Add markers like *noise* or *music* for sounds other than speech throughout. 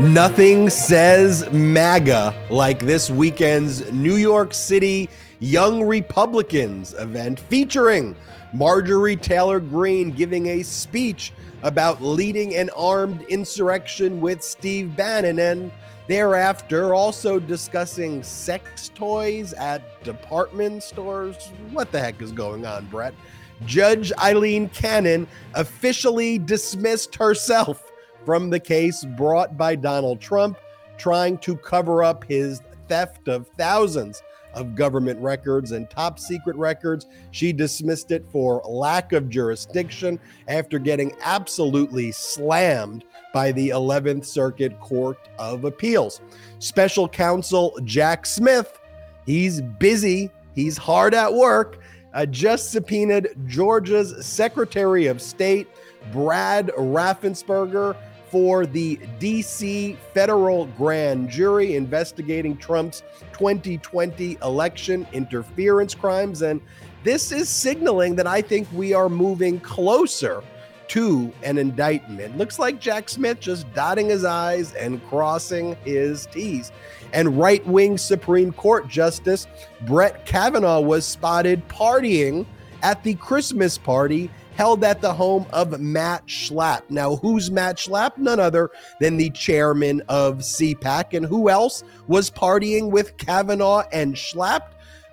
Nothing says MAGA like this weekend's New York City Young Republicans event featuring Marjorie Taylor Greene giving a speech about leading an armed insurrection with Steve Bannon and thereafter also discussing sex toys at department stores. What the heck is going on, Brett? Judge Aileen Cannon officially dismissed herself from the case brought by Donald Trump trying to cover up his theft of thousands of government records and top secret records. She dismissed it for lack of jurisdiction after getting absolutely slammed by the 11th Circuit Court of Appeals. Special counsel Jack Smith, he's busy, he's hard at work, uh, just subpoenaed Georgia's Secretary of State, Brad Raffensperger for the DC federal grand jury investigating Trump's 2020 election interference crimes. And this is signaling that I think we are moving closer to an indictment. Looks like Jack Smith just dotting his I's and crossing his T's. And right wing Supreme Court Justice Brett Kavanaugh was spotted partying at the Christmas party held at the home of Matt Schlapp. Now, who's Matt Schlapp? None other than the chairman of CPAC. And who else was partying with Kavanaugh and Schlapp?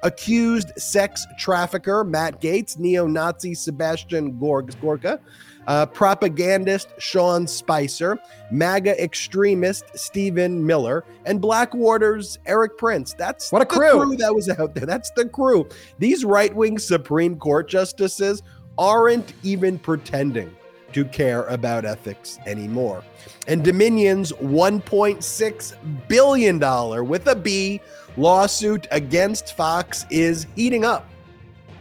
Accused sex trafficker Matt Gaetz, neo Nazi Sebastian Gorka, uh, propagandist Sean Spicer, MAGA extremist Stephen Miller, and Blackwater's Erik Prince. That's what a crew. crew that was out there. That's the crew. These right wing Supreme Court justices aren't even pretending to care about ethics anymore. And Dominion's $1.6 billion with a B lawsuit against Fox is heating up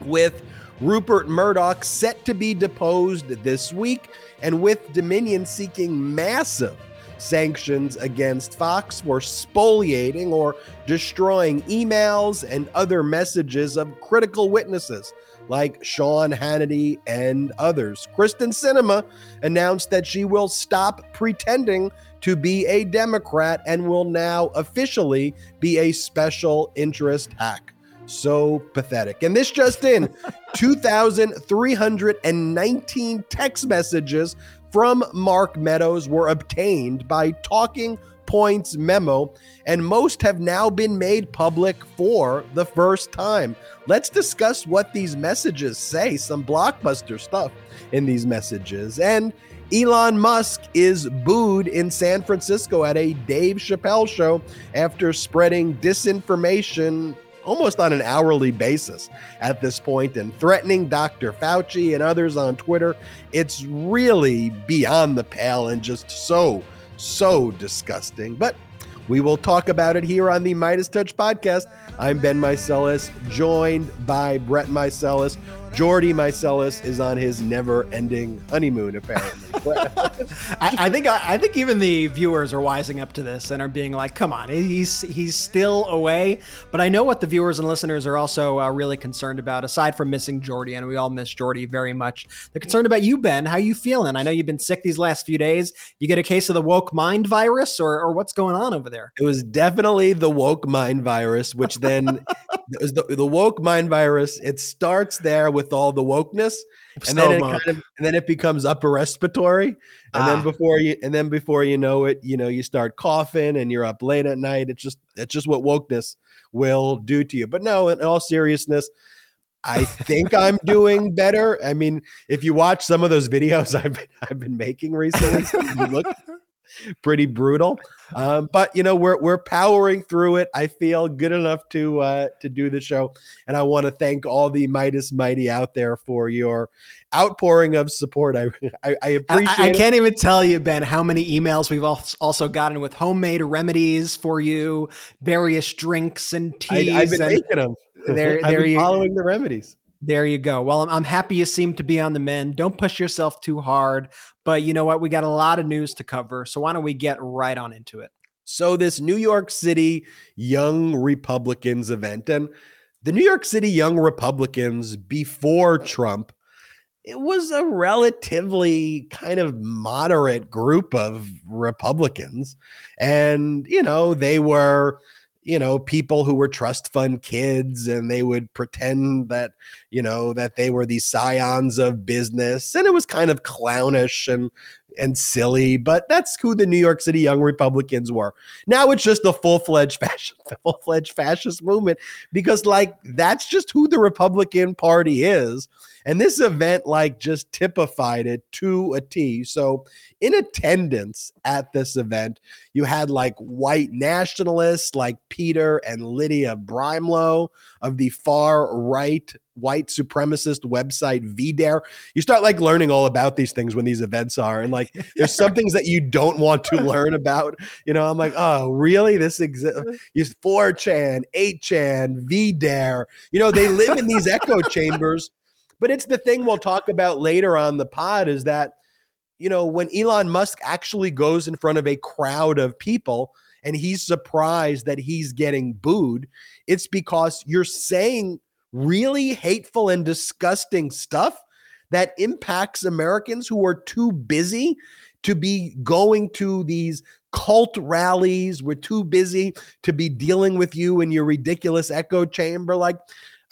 with Rupert Murdoch set to be deposed this week and with Dominion seeking massive sanctions against Fox for spoliating or destroying emails and other messages of critical witnesses like Sean Hannity and others. Kyrsten Sinema announced that she will stop pretending to be a Democrat and will now officially be a special interest hack. So pathetic. And this just in *laughs* 2,319 text messages from Mark Meadows were obtained by Talking Points memo, and most have now been made public for the first time. Let's discuss what these messages say, some blockbuster stuff in these messages. And Elon Musk is booed in San Francisco at a Dave Chappelle show after spreading disinformation almost on an hourly basis at this point and threatening Dr. Fauci and others on Twitter. It's really beyond the pale and just so so disgusting. But we will talk about it here on the MeidasTouch podcast. I'm Ben Meiselas, joined by Brett Meiselas. Jordy Meiselas is on his never-ending honeymoon, apparently. *laughs* I, I, think I, I, think even the viewers are wising up to this and are being like, "Come on, he's he's still away." But I know what the viewers and listeners are also uh, really concerned about, aside from missing Jordy, and we all miss Jordy very much. They're concerned about you, Ben. How you feeling? I know you've been sick these last few days. You get a case of the woke mind virus, or or what's going on over there? It was definitely the woke mind virus, which then it was *laughs* the, the woke mind virus. It starts there with with all the wokeness, and then it kind of, and then it becomes upper respiratory, and ah. then before you and then before you know it, you know you start coughing and you're up late at night. It's just it's just what wokeness will do to you. But no, in all seriousness. I think I'm *laughs* doing better. I mean, if you watch some of those videos *laughs* I've been, I've been making recently, you look *laughs* pretty brutal. Um, but you know, we're we're powering through it. I feel good enough to uh, to do the show, and I want to thank all the Meidas Mighty out there for your outpouring of support. I *laughs* I, I appreciate. I, I can't even tell you, Ben, how many emails we've also gotten with homemade remedies for you, various drinks and teas. I, have been and making them. There, *laughs* there you following the remedies. There you go. Well, I'm, I'm happy you seem to be on the mend. Don't push yourself too hard. But you know what? We got a lot of news to cover. So why don't we get right on into it? So, this New York City Young Republicans event, and the New York City Young Republicans before Trump it was a relatively kind of moderate group of Republicans. And, you know, they were, you know, people who were trust fund kids and they would pretend that, you know, that they were these scions of business. And it was kind of clownish and and silly, but that's who the New York City Young Republicans were. Now it's just *laughs* the full-fledged fascist, full-fledged fascist movement because like that's just who the Republican Party is. And this event like just typified it to a T. So in attendance at this event, you had like white nationalists like Peter and Lydia Brimelow of the far right white supremacist website VDare. You start like learning all about these things when these events are, and like there's some things that you don't want to learn about. You know, I'm like, oh, really? This exists? *laughs* Use 4chan, 8chan, VDare. You know, they live in these echo chambers. But it's the thing we'll talk about later on the pod is that, you know, when Elon Musk actually goes in front of a crowd of people and he's surprised that he's getting booed, it's because you're saying really hateful and disgusting stuff that impacts Americans who are too busy to be going to these cult rallies. We're too busy to be dealing with you in your ridiculous echo chamber. Like,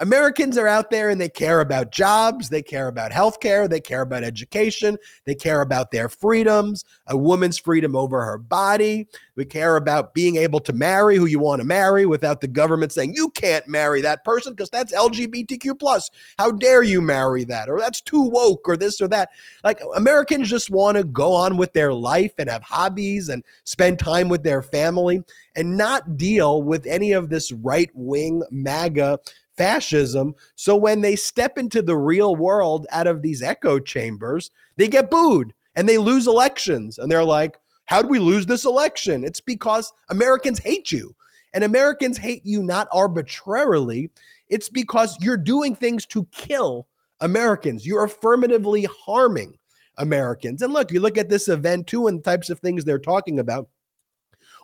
Americans are out there and they care about jobs, they care about healthcare, they care about education, they care about their freedoms, a woman's freedom over her body. We care about being able to marry who you want to marry without the government saying you can't marry that person because that's LGBTQ plus. How dare you marry that? Or that's too woke or this or that. Like Americans just want to go on with their life and have hobbies and spend time with their family and not deal with any of this right wing MAGA fascism. So when they step into the real world out of these echo chambers, they get booed and they lose elections. And they're like, how do we lose this election? It's because Americans hate you. And Americans hate you not arbitrarily, it's because you're doing things to kill Americans. You're affirmatively harming Americans. And look, you look at this event too and the types of things they're talking about.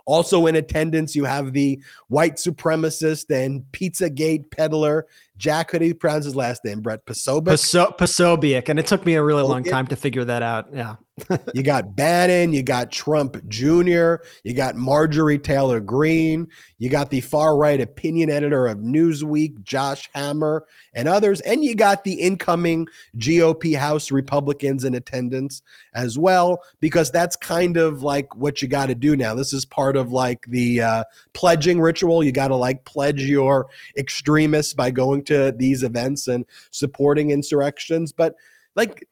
Also in attendance, you have the white supremacist and Pizzagate peddler, Jack, you pronounce his last name? Brett Posobiec? Posobiec. And it took me a really long time to figure that out. Yeah. *laughs* you got Bannon, you got Trump Jr., you got Marjorie Taylor Greene, you got the far right opinion editor of Newsweek, Josh Hammer, and others. And you got the incoming GOP House Republicans in attendance as well, because that's kind of like what you got to do now. This is part of like the uh, pledging ritual. You got to like pledge your extremists by going to these events and supporting insurrections. But like,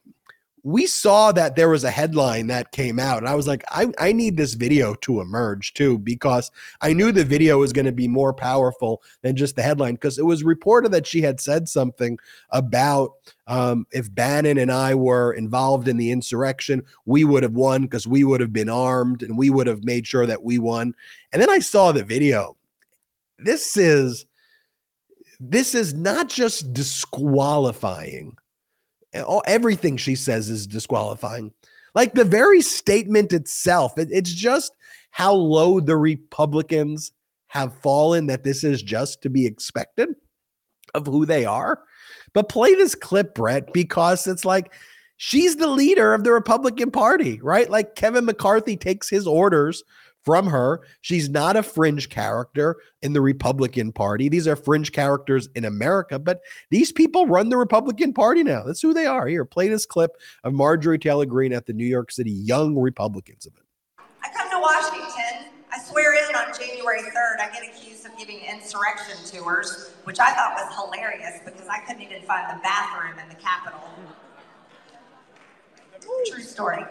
we saw that there was a headline that came out and i was like i, I need this video to emerge too because i knew the video was going to be more powerful than just the headline because it was reported that she had said something about um, if bannon and i were involved in the insurrection we would have won because we would have been armed and we would have made sure that we won and then i saw the video this is this is not just disqualifying everything she says is disqualifying. Like the very statement itself, it, it's just how low the Republicans have fallen that this is just to be expected of who they are. But play this clip, Brett, because it's like she's the leader of the Republican Party, right? Like Kevin McCarthy takes his orders from her. She's not a fringe character in the Republican Party. These are fringe characters in America, but these people run the Republican Party now. That's who they are. Here, play this clip of Marjorie Taylor Greene at the New York City Young Republicans event. I come to Washington. I swear in on January 3rd. I get accused of giving insurrection tours, which I thought was hilarious because I couldn't even find the bathroom in the Capitol. True story.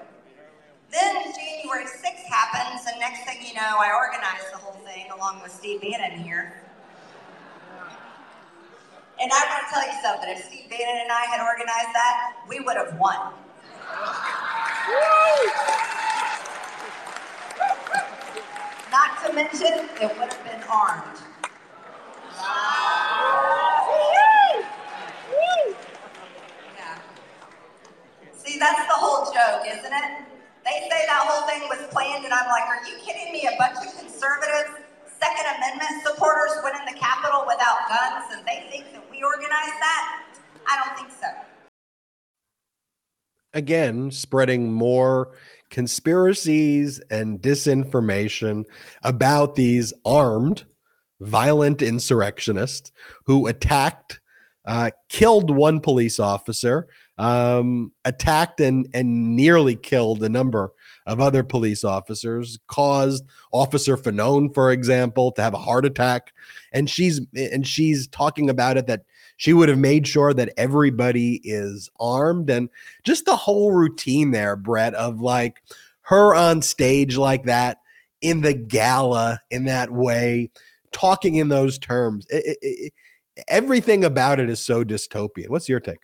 Then January 6th happens, and next thing you know, I organized the whole thing along with Steve Bannon here. And I want to tell you something if Steve Bannon and I had organized that, we would have won. Not to mention, it would have been armed. Yeah. See, that's the whole joke, isn't it? They say that whole thing was planned, and I'm like, are you kidding me? A bunch of conservative Second Amendment supporters went in the Capitol without guns, and they think that we organized that? I don't think so. Again spreading more conspiracies and disinformation about these armed, violent insurrectionists who attacked, uh, killed one police officer, um, attacked and, and nearly killed a number of other police officers, caused Officer Fanone, for example, to have a heart attack. And she's and she's talking about it that she would have made sure that everybody is armed and just the whole routine there, Brett, of like her on stage like that in the gala in that way, talking in those terms. It, it, it, everything about it is so dystopian. What's your take?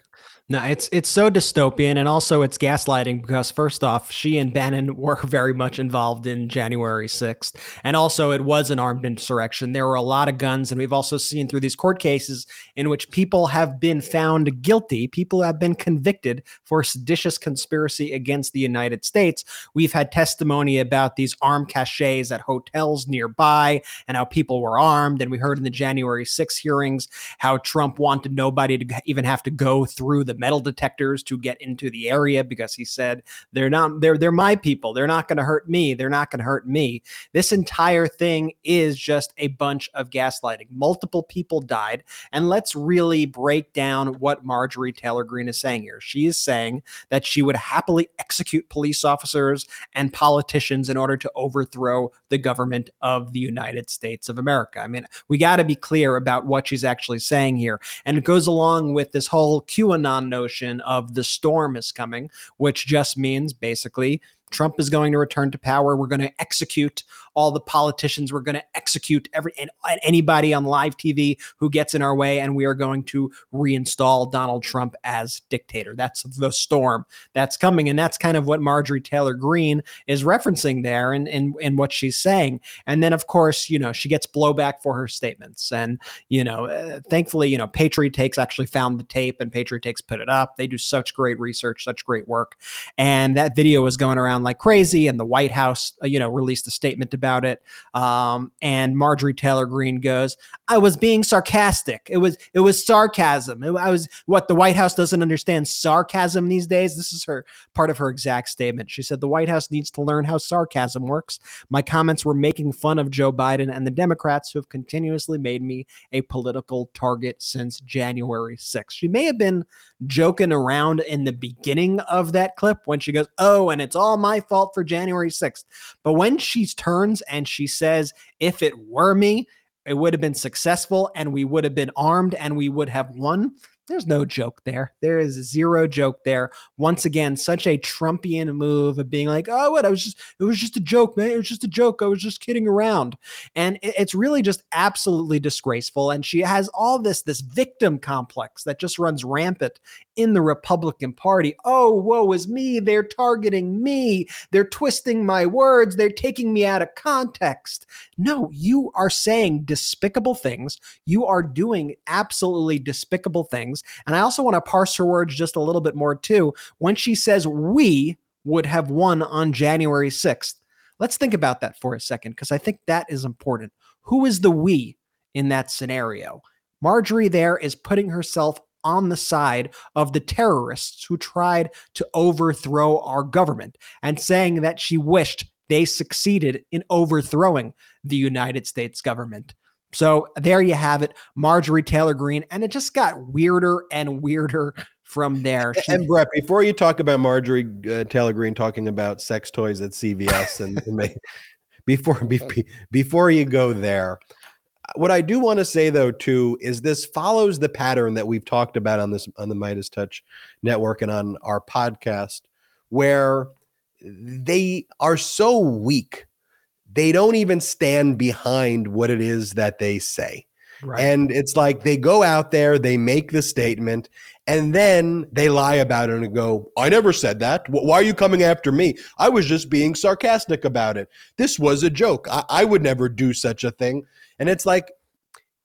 No, it's it's so dystopian, and also it's gaslighting because first off, she and Bannon were *laughs* very much involved in January sixth, and also it was an armed insurrection. There were a lot of guns, and we've also seen through these court cases in which people have been found guilty, people have been convicted for seditious conspiracy against the United States. We've had testimony about these armed caches at hotels nearby, and how people were armed, and we heard in the January sixth hearings how Trump wanted nobody to even have to go through the metal detectors to get into the area because he said they're not they're they're my people. They're not going to hurt me. They're not going to hurt me. This entire thing is just a bunch of gaslighting. Multiple people died, and let's really break down what Marjorie Taylor Greene is saying here. She is saying that she would happily execute police officers and politicians in order to overthrow the government of the United States of America. I mean, we got to be clear about what she's actually saying here. And it goes along with this whole QAnon notion of the storm is coming, which just means basically Trump is going to return to power. We're going to execute all the politicians. We're going to execute every and anybody on live TV who gets in our way, and we are going to reinstall Donald Trump as dictator. That's the storm that's coming, and that's kind of what Marjorie Taylor Greene is referencing there, and and and what she's saying. And then, of course, you know, she gets blowback for her statements, and you know, uh, thankfully, you know, Patriot Takes actually found the tape, and Patriot Takes put it up. They do such great research, such great work, and that video was going around like crazy, and the White House, uh, you know, released a statement about it. Um, and Marjorie Taylor Greene goes, "I was being sarcastic. It was it was sarcasm. It, I was what the White House doesn't understand sarcasm these days. This is her part of her exact statement. She said the White House needs to learn how sarcasm works. My comments were making fun of Joe Biden and the Democrats who have continuously made me a political target since January 6th. She may have been joking around in the beginning of that clip when she goes, "Oh, and it's all my fault for January 6th." But when she turns and she says, "If it were me, it would have been successful and we would have been armed and we would have won." There's no joke there. There is zero joke there. Once again, such a Trumpian move of being like, "Oh, what? I was just it was just a joke, man. It was just a joke. I was just kidding around." And it's really just absolutely disgraceful and she has all this this victim complex that just runs rampant in the Republican Party. Oh, woe is me. They're targeting me. They're twisting my words. They're taking me out of context. No, you are saying despicable things. You are doing absolutely despicable things. And I also want to parse her words just a little bit more, too. When she says we would have won on January 6th, let's think about that for a second, because I think that is important. Who is the we in that scenario? Marjorie there is putting herself on the side of the terrorists who tried to overthrow our government and saying that she wished they succeeded in overthrowing the United States government. So there you have it, Marjorie Taylor Greene. And it just got weirder and weirder from there. She- and Brett, before you talk about Marjorie uh, Taylor Greene talking about sex toys at CVS and, *laughs* and before be, before you go there, what I do want to say though too is this follows the pattern that we've talked about on this on the MeidasTouch network and on our podcast where they are so weak they don't even stand behind what it is that they say. Right. And it's like they go out there, they make the statement, and then they lie about it and go, I never said that. Why are you coming after me? I was just being sarcastic about it. This was a joke. I, I would never do such a thing. And it's like,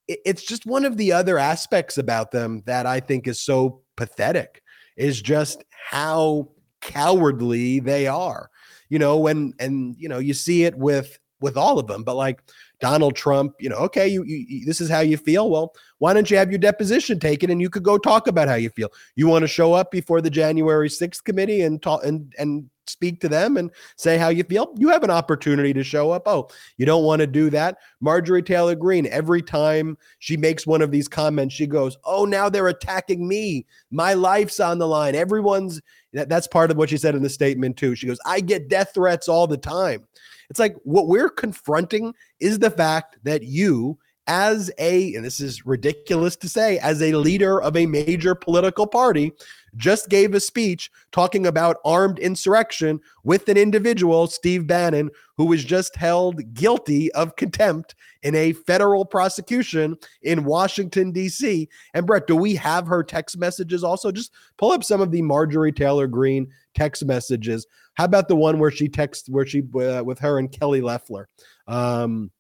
it's just one of the other aspects about them that I think is so pathetic is just how cowardly they are. You know, when, and, you know, you see it with with all of them, but like Donald Trump, you know, okay, you, you, this is how you feel. Well, why don't you have your deposition taken and you could go talk about how you feel? You want to show up before the January 6th committee and talk and and speak to them and say how you feel. You have an opportunity to show up. Oh, you don't want to do that? Marjorie Taylor Greene, every time she makes one of these comments, she goes, "Oh, now they're attacking me. My life's on the line. Everyone's that, that's part of what she said in the statement too. She goes, "I get death threats all the time." It's like what we're confronting is the fact that you, as a, and this is ridiculous to say, as a leader of a major political party, just gave a speech talking about armed insurrection with an individual, Steve Bannon, who was just held guilty of contempt in a federal prosecution in Washington, D.C. And Brett, do we have her text messages also? Just pull up some of the Marjorie Taylor Greene text messages. How about the one where she texts where she uh, with her and Kelly Loeffler? um,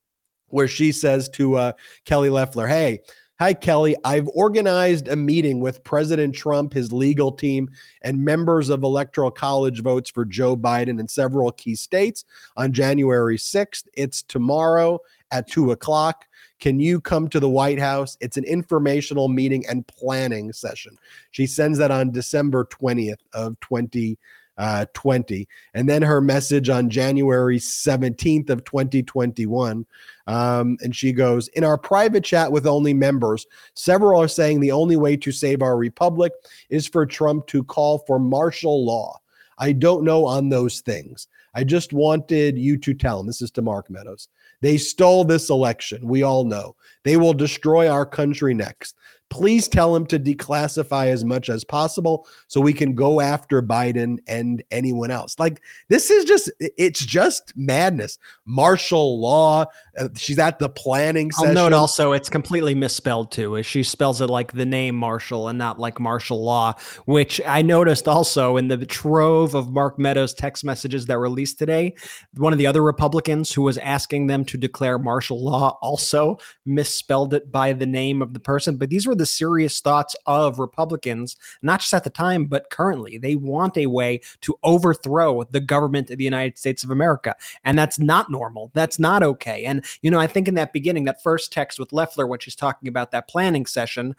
where she says to uh, Kelly Loeffler, "Hey." Hi, Kelly. I've organized a meeting with President Trump, his legal team, and members of Electoral College votes for Joe Biden in several key states on January 6th. It's tomorrow at two o'clock. Can you come to the White House? It's an informational meeting and planning session. She sends that on December 20th of 2020 uh, 20. And then her message on January 17th of 2021. Um, and she goes, In our private chat with only members, several are saying the only way to save our republic is for Trump to call for martial law. I don't know on those things. I just wanted you to tell him. This is to Mark Meadows. They stole this election. We all know. They will destroy our country next. Please tell him to declassify as much as possible so we can go after Biden and anyone else. Like this is just it's just madness. Martial law. Uh, she's at the planning I'll session. note also it's completely misspelled too. She spells it like the name Marshall and not like martial law, which I noticed also in the trove of Mark Meadows text messages that were released today. One of the other Republicans who was asking them to declare martial law also misspelled it by the name of the person. But these were the serious thoughts of Republicans, not just at the time, but currently. They want a way to overthrow the government of the United States of America. And that's not normal. That's not okay. And, you know, I think in that beginning, that first text with Loeffler, when she's talking about that planning session,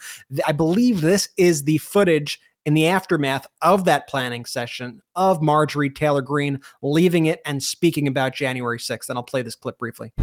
I believe this is the footage in the aftermath of that planning session of Marjorie Taylor Greene leaving it and speaking about January 6th. And I'll play this clip briefly.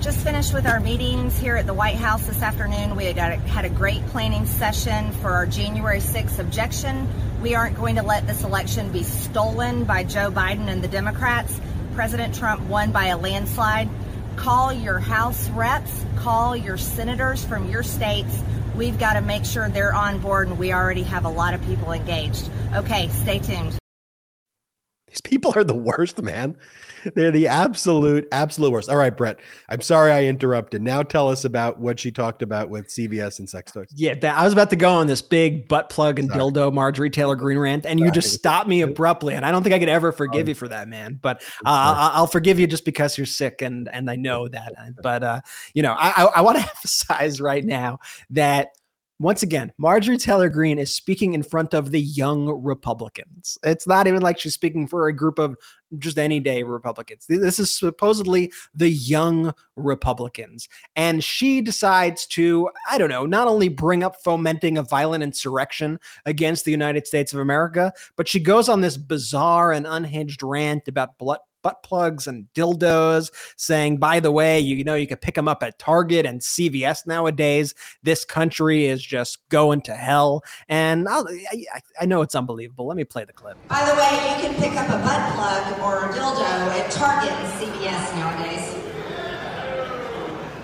Just finished with our meetings here at the White House this afternoon. We had a, had a great planning session for our January 6th objection. We aren't going to let this election be stolen by Joe Biden and the Democrats. President Trump won by a landslide. Call your House reps, call your senators from your states. We've got to make sure they're on board, and we already have a lot of people engaged. Okay, stay tuned. These people are the worst, man. They're the absolute, absolute worst. All right, Brett. I'm sorry I interrupted. Now tell us about what she talked about with CVS and sex toys. Yeah, that, I was about to go on this big butt plug and sorry. dildo Marjorie Taylor Greene rant, and sorry. you just stopped me abruptly. And I don't think I could ever forgive um, you for that, man. But uh, I'll forgive you just because you're sick, and and I know that. But uh, you know, I, I, I want to *laughs* emphasize right now that once again, Marjorie Taylor Greene is speaking in front of the young Republicans. It's not even like she's speaking for a group of just any day Republicans. This is supposedly the young Republicans. And she decides to, I don't know, not only bring up fomenting a violent insurrection against the United States of America, but she goes on this bizarre and unhinged rant about blood butt plugs and dildos, saying, by the way, you, you know, you can pick them up at Target and CVS nowadays. This country is just going to hell. And I'll, I, I know it's unbelievable. Let me play the clip. By the way, you can pick up a butt plug or a dildo at Target and CVS nowadays.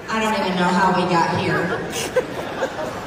I don't even know how we got here. *laughs*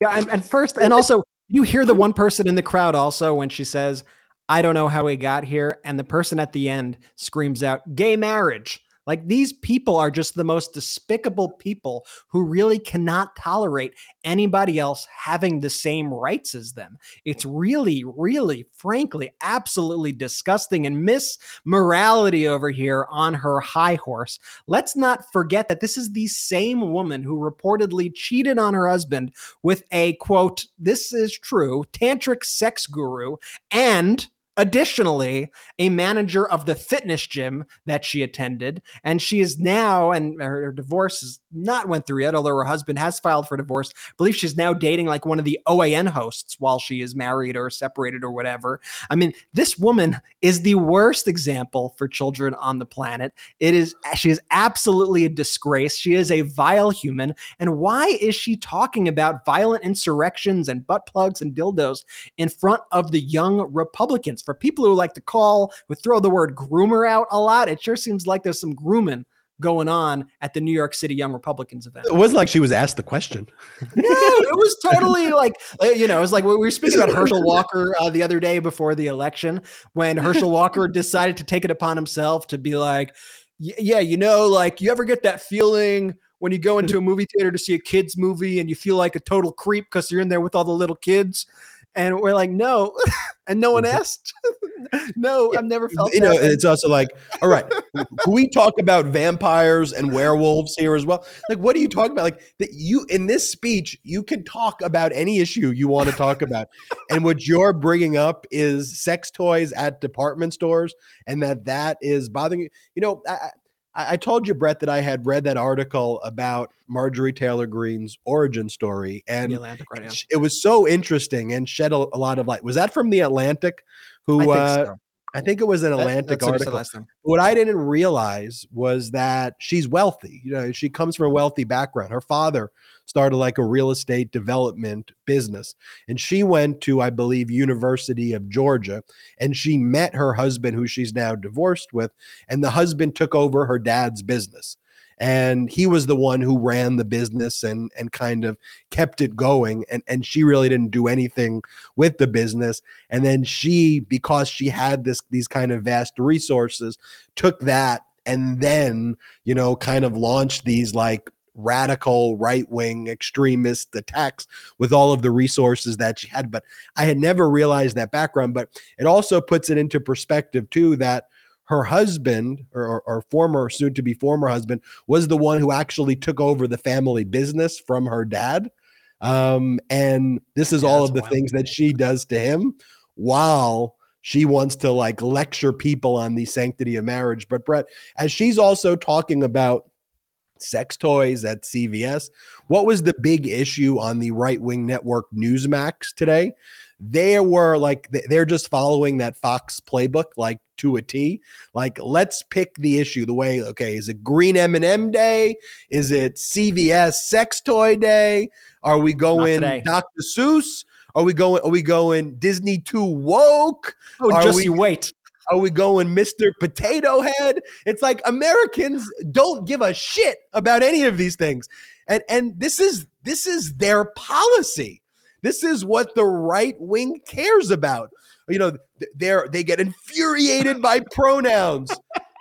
Yeah, and, and first, and also, you hear the one person in the crowd also when she says, I don't know how we got here. And the person at the end screams out, gay marriage. Like these people are just the most despicable people who really cannot tolerate anybody else having the same rights as them. It's really, really, frankly, absolutely disgusting and miss morality over here on her high horse. Let's not forget that this is the same woman who reportedly cheated on her husband with a quote, this is true, tantric sex guru and additionally a manager of the fitness gym that she attended and she is now and her divorce has not went through yet although her husband has filed for divorce I believe she's now dating like one of the oan hosts while she is married or separated or whatever. I mean this woman is the worst example for children on the planet. It is she is absolutely a disgrace. She is a vile human. And why is she talking about violent insurrections and butt plugs and dildos in front of the young republicans for people who like to call, who throw the word groomer out a lot, it sure seems like there's some grooming going on at the New York City Young Republicans event. It wasn't like she was asked the question. no, it was totally *laughs* like, uh, you know, it was like we were speaking about *laughs* Herschel Walker uh, the other day before the election when Herschel Walker *laughs* decided to take it upon himself to be like, yeah, you know, like you ever get that feeling when you go into a movie theater to see a kids movie and you feel like a total creep because you're in there with all the little kids and we're like, no, *laughs* and no one asked. *laughs* no, yeah. I've never felt. You know, it's also like, all right, we talk about vampires and werewolves here as well. Like, what are you talking about? Like that you in this speech, you can talk about any issue you want to talk about, and what you're bringing up is sex toys at department stores, and that that is bothering you. You know, I, I, told you, Brett, that I had read that article about Marjorie Taylor Greene's origin story, and Atlantic, right, yeah. it was so interesting and shed a, a, lot of light. Was that from the Atlantic? Who I think, uh, so. I think it was an Atlantic that, article. What I didn't realize was that she's wealthy. You know, she comes from a wealthy background. Her father started like a real estate development business. And she went to, I believe, University of Georgia, and she met her husband, who she's now divorced with, and the husband took over her dad's business. And he was the one who ran the business and and kind of kept it going. And and she really didn't do anything with the business. And then she, because she had this these kind of vast resources, took that and then you know kind of launched these like radical right wing extremist attacks with all of the resources that she had. But I had never realized that background. But it also puts it into perspective, too, that her husband or, or former soon to be former husband was the one who actually took over the family business from her dad um, and this is yeah, all of the things that she does to him while she wants to like lecture people on the sanctity of marriage but brett as she's also talking about sex toys at CVS. What was the big issue on the right wing network Newsmax today? They were like, they're just following that Fox playbook, like to a T. Like, let's pick the issue the way, okay, is it Green M&M Day? Is it CVS Sex Toy Day? Are we going Dr. Seuss? Are we going? Are we going Disney too woke? Oh, are just we, wait. Are we going Mr. Potato Head? It's like Americans don't give a shit about any of these things. And and this is this is their policy. This is what the right wing cares about. You know, they're they get infuriated by *laughs* pronouns.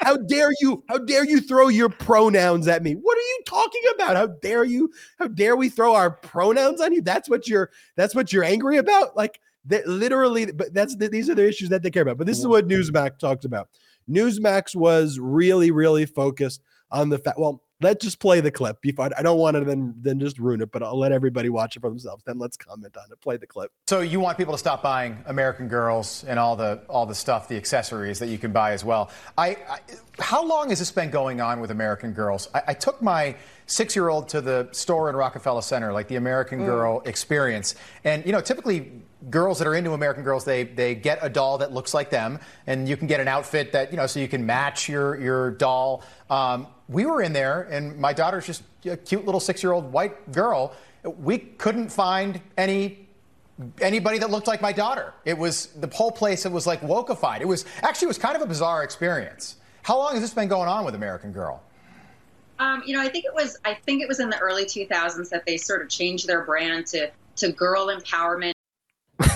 How dare you? How dare you throw your pronouns at me? What are you talking about? How dare you? How dare we throw our pronouns on you? That's what you're that's what you're angry about? Like that literally, but that's the, these are the issues that they care about. But this is mm-hmm. what Newsmax talked about. Newsmax was really, really focused on the fact. Well, let's just play the clip. I don't want to then then just ruin it, but I'll let everybody watch it for themselves. Then let's comment on it. Play the clip. So you want people to stop buying American Girls and all the all the stuff, the accessories that you can buy as well. I, I how long has this been going on with American Girls? I, I took my six-year-old to the store in Rockefeller Center, like the American mm. Girl experience, and you know typically girls that are into American Girls, they they get a doll that looks like them, and you can get an outfit that you know, so you can match your your doll. Um, we were in there, and my daughter's just a cute little six-year-old white girl. We couldn't find any anybody that looked like my daughter. It was the whole place. It was like wokeified. It was actually it was kind of a bizarre experience. How long has this been going on with American Girl? Um, you know, I think it was I think it was in the early 2000s that they sort of changed their brand to to girl empowerment *laughs*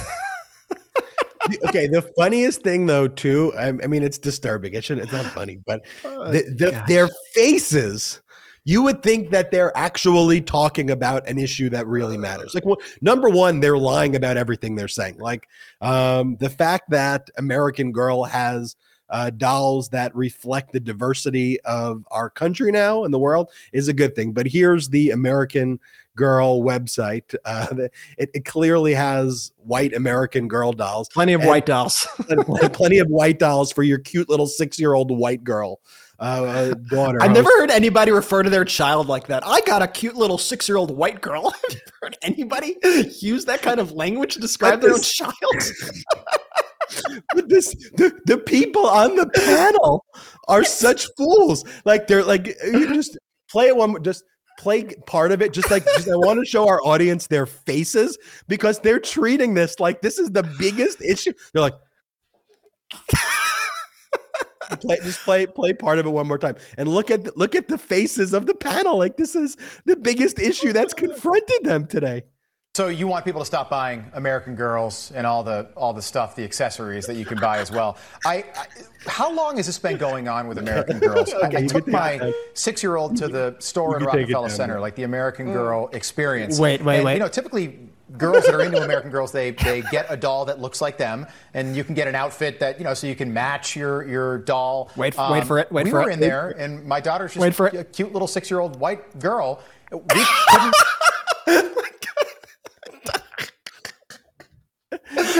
okay, the funniest thing though, too. I, I mean, it's disturbing. It shouldn't. It's not funny, but Oh, the, the, their faces. You would think that they're actually talking about an issue that really matters. Like, well, number one, they're lying about everything they're saying. Like, um, the fact that American Girl has uh, dolls that reflect the diversity of our country now and the world is a good thing. But here's the American Girl website. Uh, it, it clearly has white American Girl dolls Plenty of And- white dolls. *laughs* plenty, of white dolls for your cute little six-year-old white girl uh, uh, daughter. *laughs* I've never heard anybody refer to their child like that. I got a cute little six year old white girl. *laughs* Have you heard anybody use that kind of language to describe their own child? but this the, the people on the panel are such fools. Like they're like you just play it one more- just play part of it just like just, I want to show our audience their faces because they're treating this like this is the biggest issue. They're like *laughs* play, just play play part of it one more time and look at the, look at the faces of the panel like this is the biggest issue that's confronted them today. So you want people to stop buying American Girls and all the all the stuff, the accessories that you can buy as well. I, I how long has this been going on with American *laughs* Girls? I- Okay, I, you took can take it my six-year-old to the store in You can take it Rockefeller Center, yeah. like the American Girl experience. Wait, wait, And, wait. You know, typically girls that are into American Girls, they they get a doll that looks like them, and you can get an outfit that you know, so you can match your your doll. Um, Wait- wait for it, wait we for were it. in there, and my daughter's just Wait for it. a cute little six-year-old white girl. We couldn't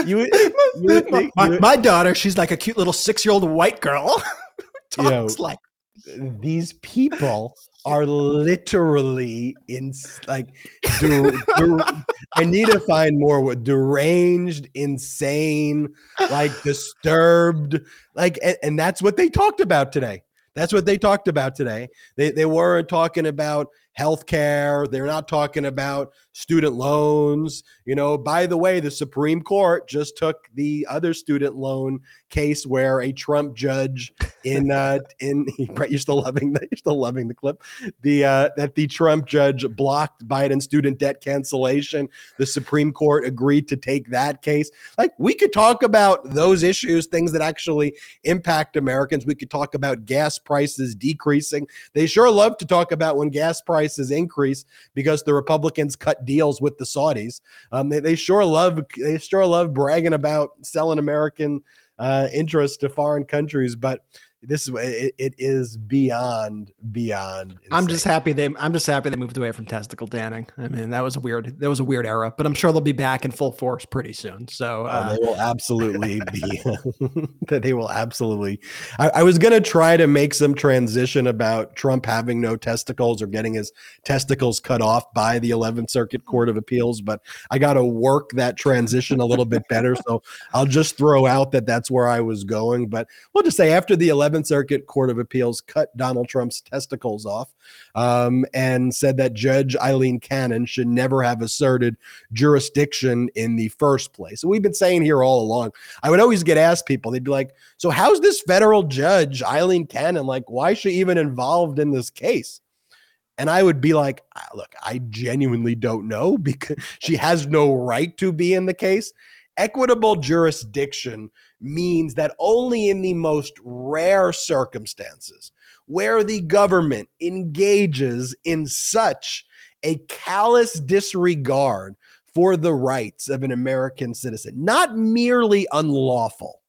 You, *laughs* would- you would think- my, you would- my daughter, she's like a cute little six year old white girl. *laughs* *laughs* Talks Yo. like these people are literally in like der- der- I need to find more what deranged, insane, like disturbed, like and, and that's what they talked about today. That's what they talked about today. They they weren't talking about health care. They're not talking about student loans. You know, by the way, the Supreme Court just took the other student loan case where a Trump judge in uh *laughs* in *laughs* Brett, you're still loving that you're still loving the clip. The uh that the Trump judge blocked Biden student debt cancellation. The Supreme Court agreed to take that case. Like we could talk about those issues, things that actually impact Americans. We could talk about gas prices decreasing. They sure love to talk about when gas prices increase because the Republicans cut deals with the Saudis. Um, they, they sure love they sure love bragging about selling American uh, interests to foreign countries, but this is it, it is beyond beyond. I'm just happy they I'm just happy they moved away from testicle tanning. I mean, that was a weird that was a weird era, but I'm sure they'll be back in full force pretty soon. So Oh, uh, they will *laughs* absolutely be that *laughs* they will absolutely I, I was gonna try to make some transition about Trump having no testicles or getting his testicles cut off by the 11th Circuit Court of Appeals, but I gotta work that transition a little bit better. So I'll just throw out that that's where I was going. But we'll just say after the 11th Circuit Court of Appeals cut Donald Trump's testicles off um, and said that Judge Aileen Cannon should never have asserted jurisdiction in the first place. And we've been saying here all along. I would always get asked people, they'd be like, So how's this federal judge, Aileen Cannon, like, why is she even involved in this case? And I would be like, "Ah, look, I genuinely don't know *laughs* because she has no right to be in the case. Equitable jurisdiction means that only in the most rare circumstances where the government engages in such a callous disregard for the rights of an American citizen, not merely unlawful.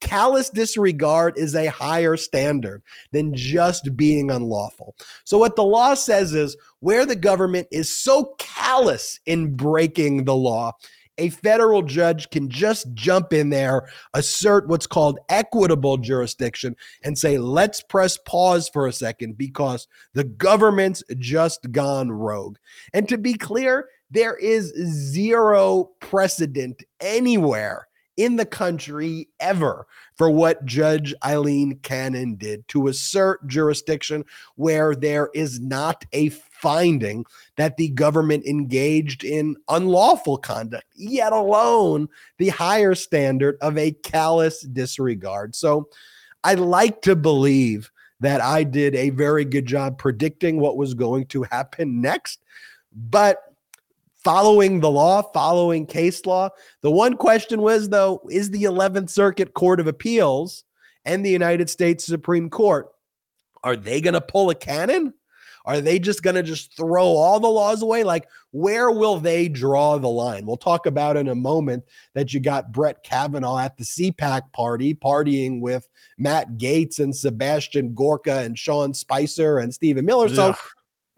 Callous disregard is a higher standard than just being unlawful. So, what the law says is where the government is so callous in breaking the law, a federal judge can just jump in there, assert what's called equitable jurisdiction, and say, let's press pause for a second because the government's just gone rogue. And to be clear, there is zero precedent anywhere in the country ever for what Judge Aileen Cannon did to assert jurisdiction where there is not a finding that the government engaged in unlawful conduct, yet alone the higher standard of a callous disregard. So I like to believe that I did a very good job predicting what was going to happen next. But following the law, following case law. The one question was, though, is the 11th Circuit Court of Appeals and the United States Supreme Court, are they going to pull a cannon? Are they just going to just throw all the laws away? Like, where will they draw the line? We'll talk about in a moment that you got Brett Kavanaugh at the CPAC party partying with Matt Gaetz and Sebastian Gorka and Sean Spicer and Stephen Miller. So,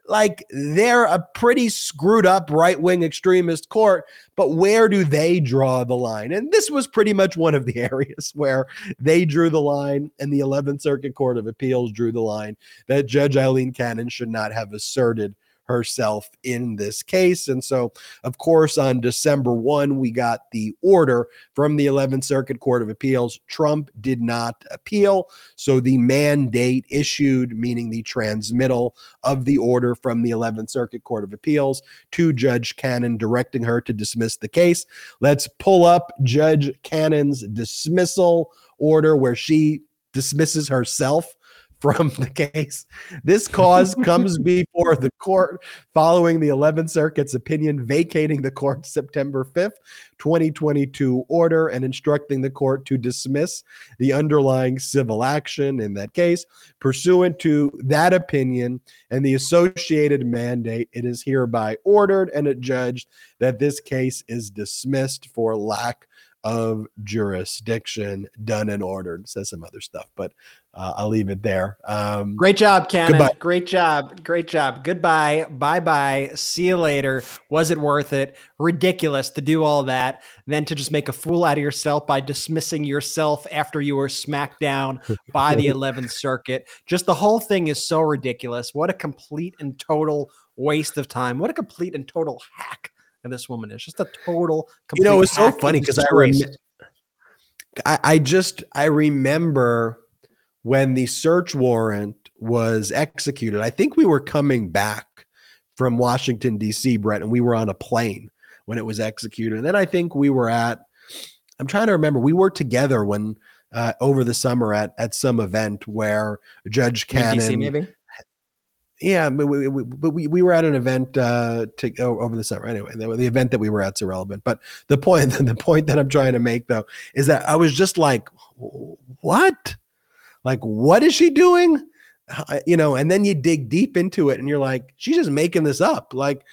like they're a pretty screwed up right wing extremist court, but where do they draw the line? And this was pretty much one of the *laughs* areas where they drew the line, and the 11th Circuit Court of Appeals drew the line that Judge Aileen Cannon should not have asserted herself in this case. And so, of course, on December 1, we got the order from the 11th Circuit Court of Appeals. Trump did not appeal. So the mandate issued, meaning the transmittal of the order from the 11th Circuit Court of Appeals to Judge Cannon, directing her to dismiss the case. Let's pull up Judge Cannon's dismissal order where she dismisses herself *laughs* from the case. This cause comes *laughs* before the court following the 11th Circuit's opinion vacating the court's September 5th, 2022 order and instructing the court to dismiss the underlying civil action in that case. Pursuant to that opinion and the associated mandate, it is hereby ordered and adjudged that this case is dismissed for lack of jurisdiction done and ordered says some other stuff but uh, i'll leave it there. Um, great job cannon goodbye. great job. Great job. Goodbye. Bye bye see you later. Was it worth it? Ridiculous to do all that then to just make a fool out of yourself by dismissing yourself after you were smacked down *laughs* by the 11th circuit. Just the whole thing is so ridiculous. What a complete and total waste of time. What a complete and total hack and this woman is. Just a total. You know, it was so funny because I, rem- I I just I remember when the search warrant was executed. I think we were coming back from Washington D.C., Brett, and we were on a plane when it was executed. And then I think we were at. I'm trying to remember. We were together when uh, over the summer at at some event where Judge Cannon. DC, maybe yeah, but we, we, but we, we were at an event uh, to oh, over the summer anyway. The, the event that we were at's irrelevant. But the point *laughs* the point that I'm trying to make though is that I was just like, what? Like, what is she doing? You know, and then you dig deep into it, and you're like, she's just making this up. Like,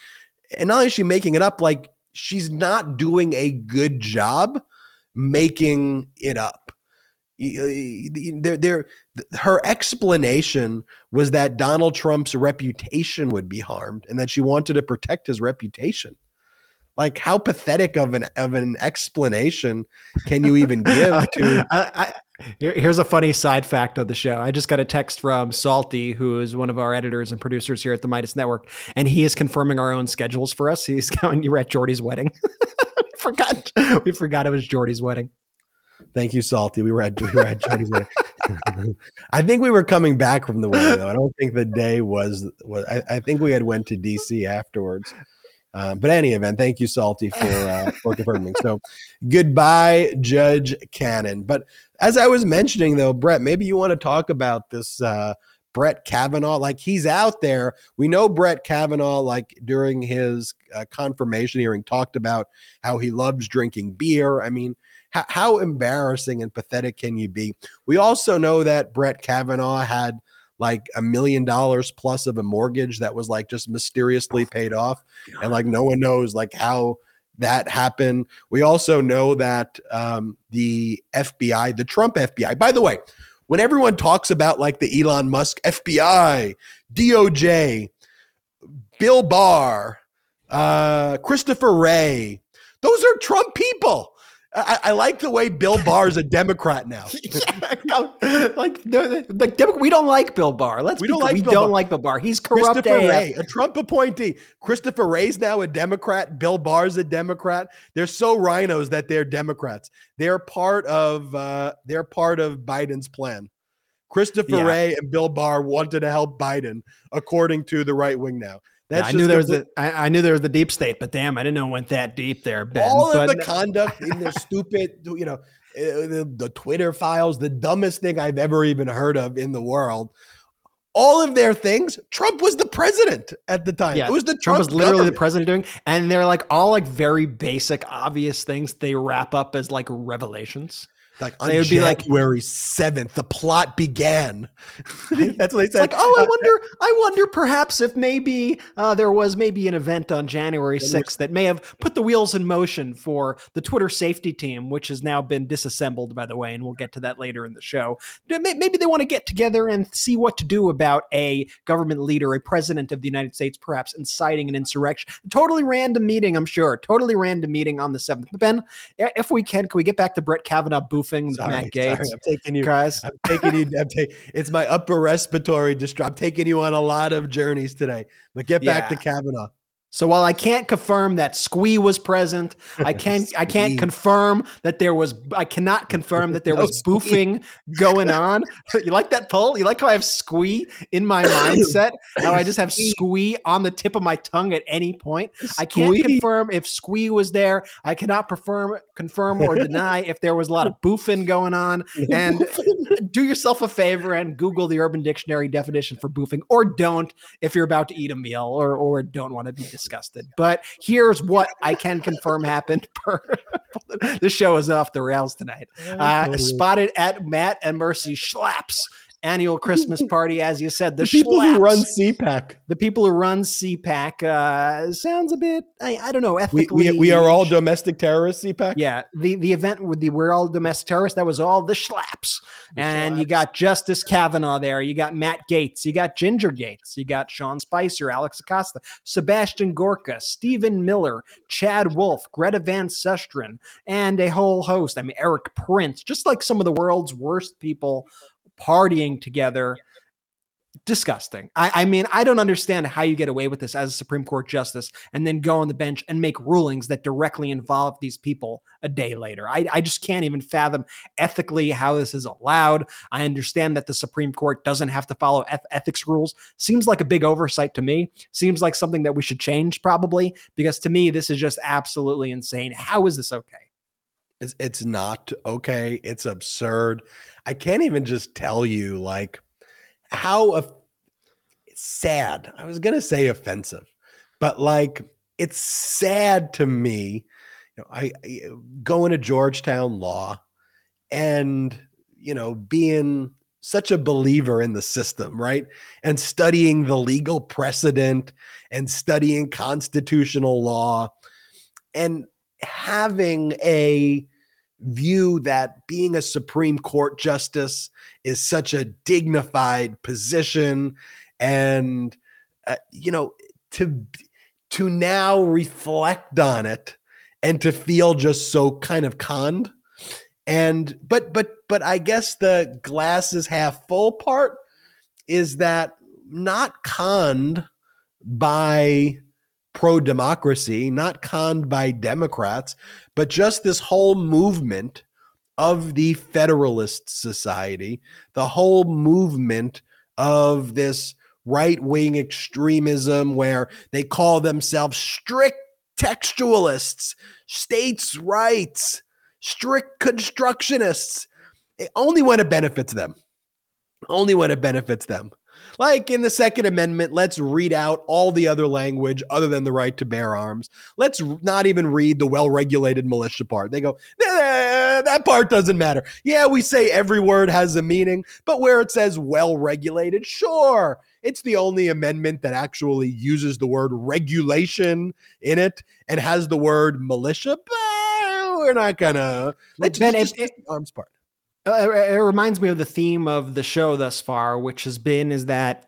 and not only is she making it up, like she's not doing a good job making it up uh, there there her explanation was that Donald Trump's reputation would be harmed and that she wanted to protect his reputation. Like how pathetic of an of an explanation can you even give *laughs* to I, I, Here's a funny side fact of the show. I just got a text from Salty, who is one of our editors and producers here at the Meidas Network, and he is confirming our own schedules for us. He's *laughs* going, you were at Jordy's wedding. we *laughs* forgot. We forgot it was Jordy's wedding. Thank you, Salty. We were at we were at Johnny's wedding. I think we were coming back from the wedding though. I don't think the day was was. I, I think we had went to DC afterwards. Um, but any event, thank you, Salty, for *laughs* uh, for confirming. So, goodbye, Judge Cannon. But as I was mentioning, though, Brett, maybe you want to talk about this uh, Brett Kavanaugh. Like he's out there. We know Brett Kavanaugh, like during his uh, confirmation hearing, talked about how he loves drinking beer. I mean, how, how embarrassing and pathetic can you be? We also know that Brett Kavanaugh had like a million dollars plus of a mortgage that was like just mysteriously paid off. And like no one knows like how that happened. We also know that um, the FBI, the Trump FBI, by the way, when everyone talks about like the Elon Musk FBI, DOJ, Bill Barr, uh, Christopher Wray, those are Trump people. I, I, like the way Bill Barr is a Democrat now. *laughs* like the, the, the, we don't like Bill Barr. Let's we don't like we Bill don't Barr. like Bill Barr. He's corrupt. Christopher Wray, a Trump appointee. Christopher Wray's now a Democrat. Bill Barr's a Democrat. They're so rhinos that they're Democrats. They're part of uh, they're part of Biden's plan. Christopher yeah. Wray and Bill Barr wanted to help Biden, according to the right wing now. That's yeah, I knew there was the I, I, knew there was the deep state, but damn, I didn't know it went that deep there. Ben. All but, of the conduct in the stupid, *laughs* you know, uh, the, the Twitter files, the dumbest thing I've ever even heard of in the world. all of their things, Trump was the president at the time. Yeah, it was the Trump Trump was literally government. the president doing, and they're like all like very basic, obvious things. They wrap up as like revelations. Like on They would be like- January seventh, the plot began. *laughs* That's what they said. like, oh, I Uh, wonder, I wonder, perhaps if maybe uh, there was maybe an event on January sixth that may have put the wheels in motion for the Twitter safety team, which has now been disassembled, by the way, and we'll get to that later in the show. Maybe they want to get together and see what to do about a government leader, a president of the United States, perhaps inciting an insurrection. Totally random meeting, I'm sure. Totally random meeting on the seventh. Ben, if we can, can we get back to Brett Kavanaugh boofing with Sorry, Matt Gaetz? I'm taking you. Guys, I'm taking you. I'm ta- it's my upper respiratory distress. I'm taking you on a lot of journeys today. But get back to Kavanaugh. So while I can't confirm that Squee was present, I *laughs* can't I can't confirm that there was I cannot *laughs* confirm that there was boofing going on. *laughs* you like that pull? You like how I have Squee in my mindset? How I just have Squee on the tip of my tongue at any point. I can't confirm if Squee was there. I cannot confirm confirm or deny if there was a lot of boofing going on. And do yourself a favor and Google the Urban Dictionary definition for boofing, or don't if you're about to eat a meal or or don't want to be disgusted. But here's what I can confirm happened. *laughs* Per *laughs* the show is off the rails tonight. Uh, spotted at Matt and Mercy Schlapps annual Christmas *laughs* party, as you said. The, the people who run CPAC. the people who run CPAC uh, sounds a bit. I, I don't know. We, Ethically, we, we are all domestic terrorists, CPAC. yeah, the the event with the we're all domestic terrorists. That was all the Schlapps, and you got Justice Kavanaugh there. You got Matt Gaetz. You got Ginger Gaetz. You got Sean Spicer, Alex Acosta, Sebastian Gorka, Stephen Miller, Chad Wolf, Greta Van Susteren, and a whole host. I mean, Erik Prince. Just like some of the world's worst people partying together. Disgusting. I, I mean, I don't understand how you get away with this as a Supreme Court justice and then go on the bench and make rulings that directly involve these people a day later. I, I just can't even fathom ethically how this is allowed. I understand that the Supreme Court doesn't have to follow eth- ethics rules. Seems like a big oversight to me. Seems like something that we should change probably because to me, this is just absolutely insane. How is this okay? It's, it's not okay. It's absurd. I can't even just tell you like how sad. I was gonna say offensive, but like it's sad to me. You know, I, I uh, going to Georgetown Law and you know being such a believer in the system, right? And studying the legal precedent and studying constitutional law and having a view that being a Supreme Court justice is such a dignified position and uh, you know to to now reflect on it and to feel just so kind of conned. And but but but I guess the glass is half full part is that not conned by pro democracy, not conned by Democrats, but just this whole movement of the Federalist Society, the whole movement of this right wing extremism where they call themselves strict textualists, states' rights, strict constructionists. It- only when it benefits them. Only when it benefits them. Like in the Second Amendment, let's read out all the other language other than the right to bear arms. Let's not even read the well regulated militia part. They go, "Nah, that part doesn't matter. Yeah, we say every word has a meaning, but where it says well regulated, sure. It's the only amendment that actually uses the word regulation in it and has the word militia. But we're not gonna. Let's Ben, just, it- just the arms part. Uh, it reminds me of the theme of the show thus far, which has been is that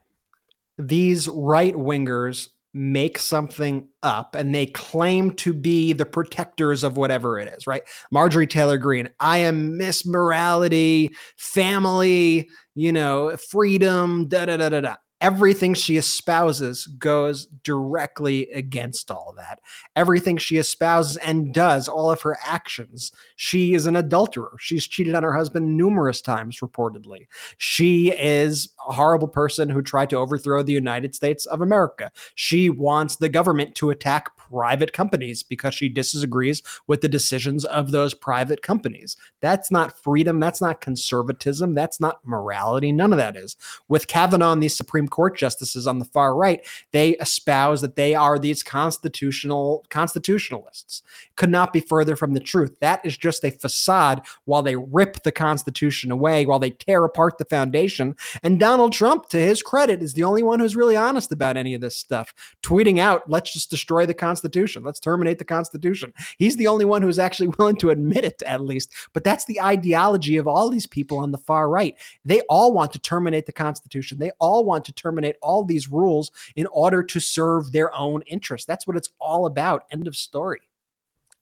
these right wingers make something up and they claim to be the protectors of whatever it is, right? Marjorie Taylor Greene, I am Miss Morality, family, you know, freedom, da da da da da. Everything she espouses goes directly against all that. Everything she espouses and does, all of her actions, she is an adulterer. She's cheated on her husband numerous times, reportedly. She is horrible person who tried to overthrow the United States of America. She wants the government to attack private companies because she disagrees with the decisions of those private companies. That's not freedom. That's not conservatism. That's not morality. None of that is. With Kavanaugh and these Supreme Court justices on the far right, they espouse that they are these constitutional constitutionalists. Could not be further from the truth. That is just a facade while they rip the Constitution away, while they tear apart the foundation. And Donald Trump, to his credit, is the only one who's really honest about any of this stuff, tweeting out, let's just destroy the Constitution. Let's terminate the Constitution. He's the only one who's actually *laughs* willing to admit it, at least. But that's the ideology of all these people on the far right. They all want to terminate the Constitution. They all want to terminate all these rules in order to serve their own interests. That's what it's all about. End of story.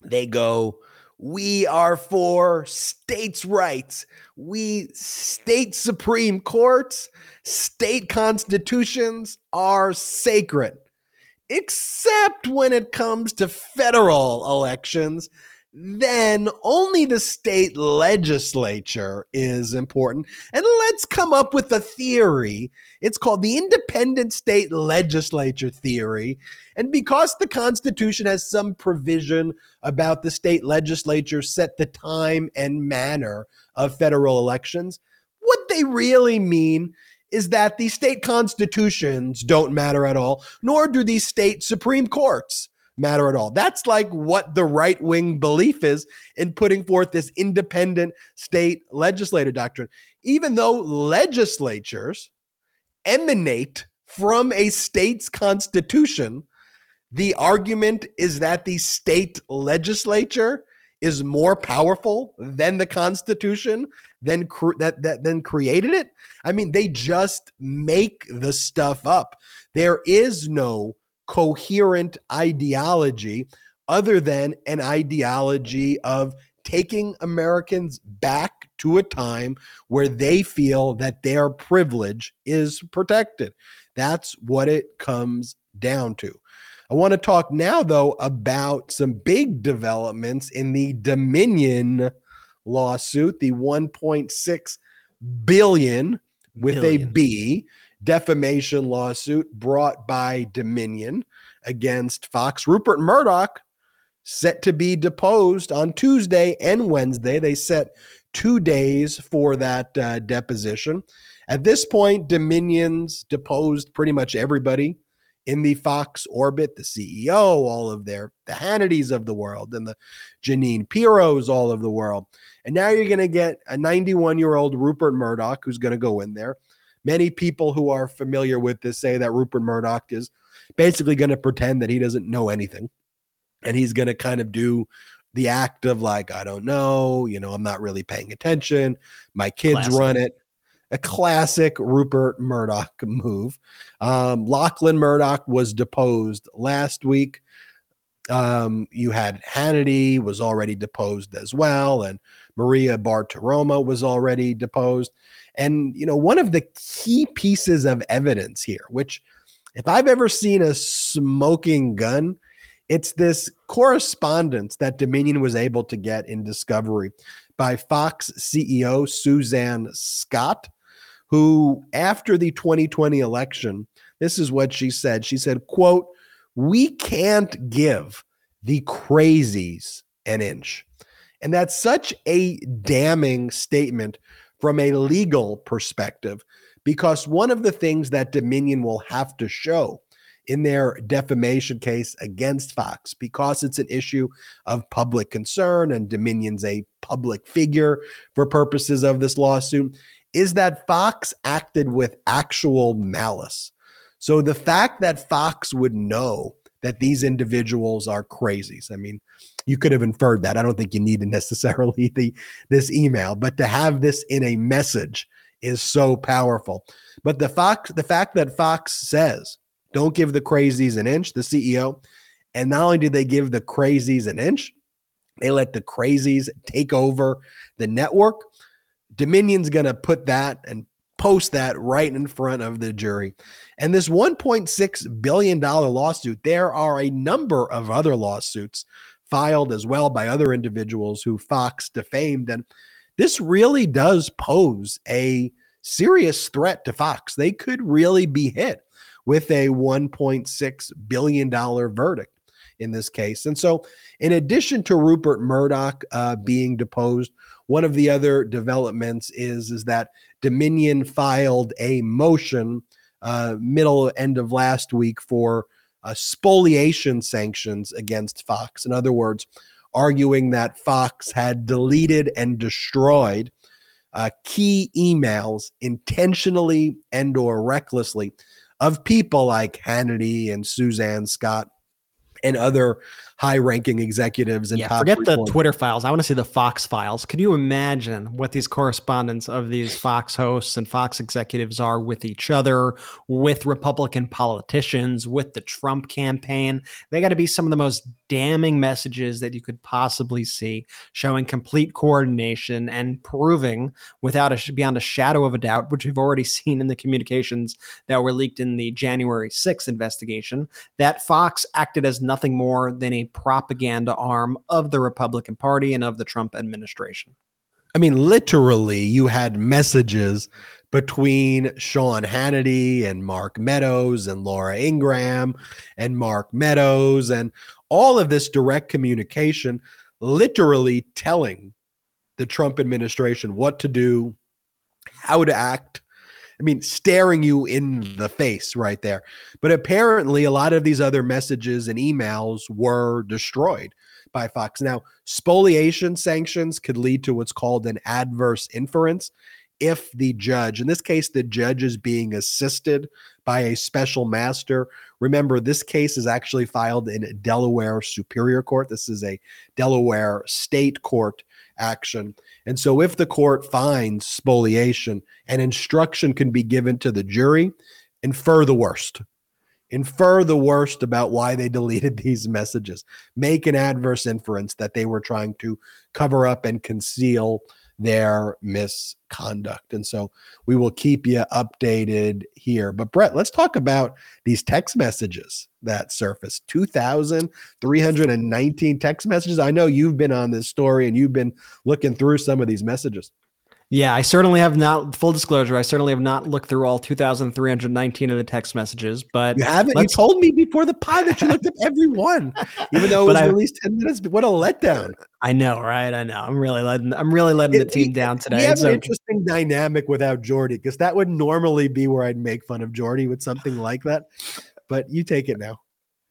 They go, we are for states' rights. We state supreme courts, state constitutions are sacred except when it comes to federal elections. Then only the state legislature is important. And let's come up with a theory. It's called the independent state legislature theory. And because the Constitution has some provision about the state legislature set the time and manner of federal elections, what they really mean is that the state constitutions don't matter at all, nor do these state supreme courts matter at all. That's like what the right wing belief is in putting forth this independent state legislative doctrine. Even though legislatures emanate from a state's constitution, the argument is that the state legislature is more powerful than the Constitution, than cr- that that then created it. I mean, they just make the stuff up. There is no coherent ideology other than an ideology of taking Americans back to a time where they feel that their privilege is protected. That's what it comes down to. I want to talk now, though, about some big developments in the Dominion lawsuit, the 1.6 billion with billion. a B defamation lawsuit brought by Dominion against Fox. Rupert Murdoch set to be deposed on Tuesday and Wednesday. They set two days for that uh, deposition. At this point, Dominion's deposed pretty much everybody in the Fox orbit, the CEO, all of their the Hannitys of the world, and the Jeanine Pirros all of the world. And now you're going to get a 91 year old Rupert Murdoch who's going to go in there. Many people who are familiar with this say that Rupert Murdoch is basically going to pretend that he doesn't know anything, and he's going to kind of do the act of like, I don't know, you know, I'm not really paying attention. My kids Classic. run it a classic Rupert Murdoch move. Um, Lachlan Murdoch was deposed last week. Um, you had Hannity was already deposed as well, and Maria Bartiromo was already deposed. And you know, one of the key pieces of evidence here, which if I've ever seen a smoking gun, it's this correspondence that Dominion was able to get in discovery by Fox CEO Suzanne Scott who after the 2020 election, this is what she said. She said, quote, we can't give the crazies an inch. And that's such a damning statement from a legal perspective, because one of the things that Dominion will have to show in their defamation case against Fox, because it's an issue of public concern and Dominion's a public figure for purposes of this lawsuit, is that Fox acted with actual malice. So the fact that Fox would know that these individuals are crazies. I mean, you could have inferred that. I don't think you needed *laughs* necessarily the this email, but to have this in a message is so powerful. But the Fox, the fact that Fox says, "Don't give the crazies an inch," the CEO, and not only did they give the crazies an inch, they let the crazies take over the network. Dominion's going to put that and post that right in front of the jury. And this $1.6 billion lawsuit, there are a number of other lawsuits filed as well by other individuals who Fox defamed. And this really does pose a serious threat to Fox. They could really be hit with a $1.6 billion verdict in this case. And so, in addition to Rupert Murdoch uh, being deposed, one of the other developments is, is that Dominion filed a motion uh, middle end of last week for uh, spoliation sanctions against Fox. In other words, arguing that Fox had deleted and destroyed uh, key emails intentionally and or recklessly of people like Hannity and Suzanne Scott and other high-ranking executives and yeah, forget the Twitter files. I want to see the Fox files. Can you imagine what these correspondents of these Fox hosts and Fox executives are with each other, with Republican politicians, with the Trump campaign? They got to be some of the most damning messages that you could possibly see, showing complete coordination and proving without a beyond a shadow of a doubt, which we've already *laughs* seen in the communications that were leaked in the January 6th investigation, that Fox acted as nothing more than a propaganda arm of the Republican Party and of the Trump administration. I mean, literally, you had messages between Sean Hannity and Mark Meadows and Laura Ingraham and Mark Meadows and all of this direct communication, literally telling the Trump administration what to do, how to act, I mean, staring you in the face right there. But apparently, a lot of these other messages and emails were destroyed by Fox. Now, spoliation sanctions could lead to what's called an adverse inference if the judge, in this case, the judge is being assisted by a special master. Remember, this case is actually filed in Delaware Superior Court. This is a Delaware state court action. And so, if the court finds spoliation, an instruction can be given to the jury infer the worst. Infer the worst about why they *laughs* deleted these messages. Make an adverse inference that they were trying to cover up and conceal their misconduct. And so we will keep you updated here. But Brett, let's talk about these text messages that surfaced 2,319 text messages. I know you've been on this story and you've been looking through some of these messages. Yeah, I certainly have not. Full disclosure, I certainly have not looked through all 2,319 of the text messages. But you haven't. You told me before the pod that you looked at every one, even though it *laughs* was I, released 10 minutes. What a letdown! I know, right? I know. I'm really letting. I'm really letting it, the team down today. We have so, an interesting dynamic without Jordy because that would normally be where I'd make fun of Jordy with something like that. But you take it now.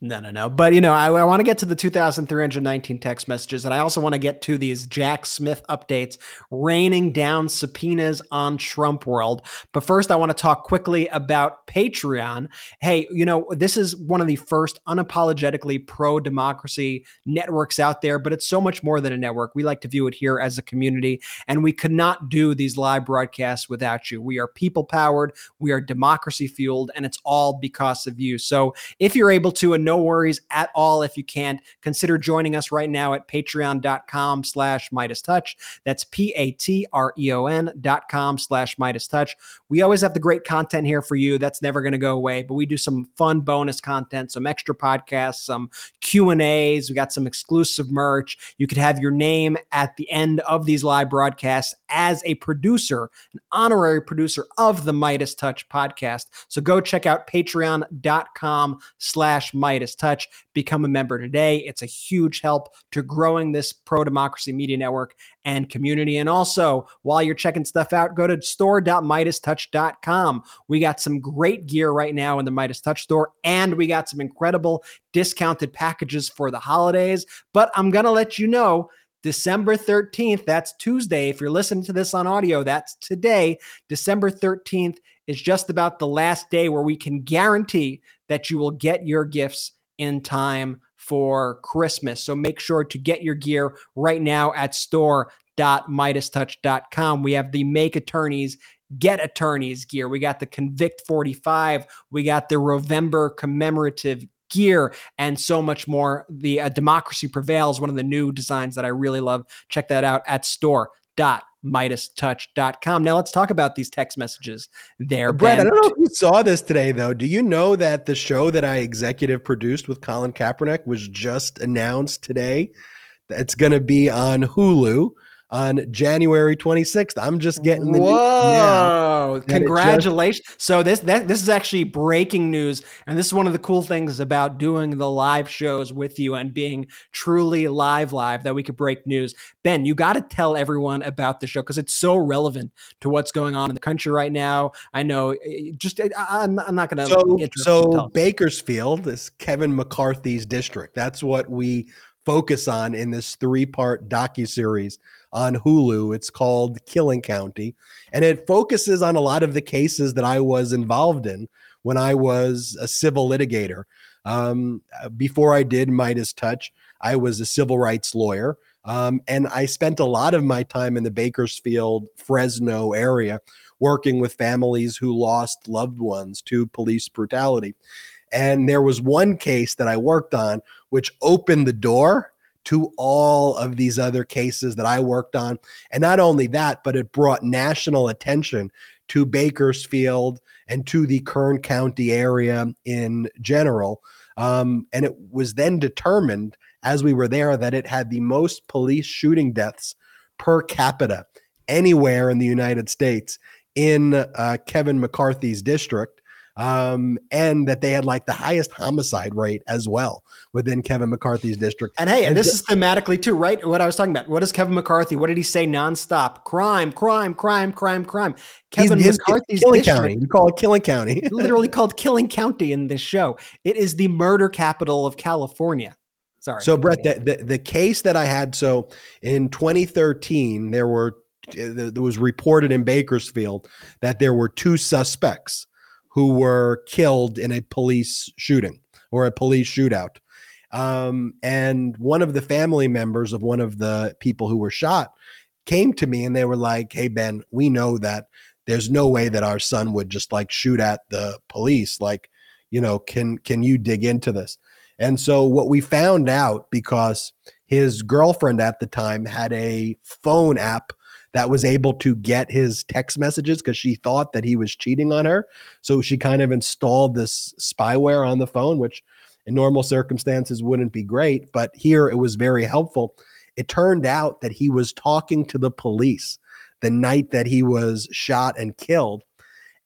No, no, no. But you know, I, I want to get to the 2,319 text messages, and I also want to get to these Jack Smith updates raining down subpoenas on Trump world. But first, I want to talk quickly about Patreon. Hey, you know, this is one of the first unapologetically pro democracy networks out there, but it's so much more than a network. We like to view it here as a community, and we could not do these live broadcasts without you. We are people powered, we are democracy fueled, and it's all because of you. So if you're able to, and no worries at all if you can't. Consider joining us right now at patreon.com slash Meidas Touch. That's P-A-T-R-E-O-N dot com slash Meidas Touch. We always have the great content here for you. That's never going to go away, but we do some fun bonus content, some extra podcasts, some Q&As. We got some exclusive merch. You could have your name at the end of these live broadcasts as a producer, an honorary producer of the Meidas Touch podcast. So go check out patreon.com slash Meidas Touch. Become a member today. It's a huge help to growing this pro democracy media network and community. And also, while you're checking stuff out, go to store.meidastouch.com. We got some great gear right now in the Meidas Touch store, and we got some incredible discounted packages for the holidays. But I'm going to let you know. December 13th, that's Tuesday. If you're listening to this on audio, that's today. December 13th is just about the last day where we can guarantee that you will get your gifts in time for Christmas. So make sure to get your gear right now at store.meidastouch.com. We have the Make Attorneys Get Attorneys gear. We got the Convict 45. We got the November commemorative gear and so much more. The uh, Democracy Prevails, one of the new designs that I really love. Check that out at store.meidastouch.com meidastouch.com. Now let's talk about these text messages there. Brett, ben. I don't know if you saw this today though. Do you know that the show that I executive produced with Colin Kaepernick was just announced today? It's going to be on Hulu. On January 26th. I'm just getting the Whoa! Congratulations! so this that, this is actually breaking news, and this is one of the cool things about doing the live shows with you and being truly live, live that we could break news. Ben, you got to tell everyone about the show because it's so relevant to what's going on in the country right now. I know. eh, Just I, I'm, I'm not going to. So, so Bakersfield is Kevin McCarthy's district. That's what we focus on in this three-part docu-series on Hulu. It's called Killing County, and it focuses on a lot of the cases that I was involved in when I was a civil litigator. Um, before I did Meidas Touch, I was a civil rights lawyer, um, and I spent a lot of my time in the Bakersfield, Fresno area working with families who lost loved ones to police brutality. And there was one case that I worked on which opened the door to all of these other cases that I worked on. And not only that, but it brought national attention to Bakersfield and to the Kern County area in general. Um, and it was then determined as we were there that it had the most police shooting deaths per capita anywhere in the United States in uh, Kevin McCarthy's district um, and that they had like the highest homicide rate as well within Kevin McCarthy's district. And hey, and this is thematically too, right? What I was talking about. What is Kevin McCarthy? What did he say nonstop? Crime, crime, crime, crime, crime. Kevin He's- McCarthy's Killing district, County. We call it Killing County. *laughs* literally called Killing County in this show. It is the murder capital of California. Sorry. So Brett, the, the the case that I had, so in 2013, there were there was reported in Bakersfield that there were two suspects who were killed in a police shooting or a police shootout. Um, and one of the family members of one of the people who were shot came to me and they were like, Hey, Ben, we know that there's no way that our son would just like shoot at the police. Like, you know, can can you dig into this? And so what we found out because his girlfriend at the time had a phone app that was able to get his text messages because she thought that he was cheating on her. So she kind of installed this spyware on the phone, which in normal circumstances wouldn't be great, but here it was very helpful. It turned out that he was talking to the police the night that he was shot and killed.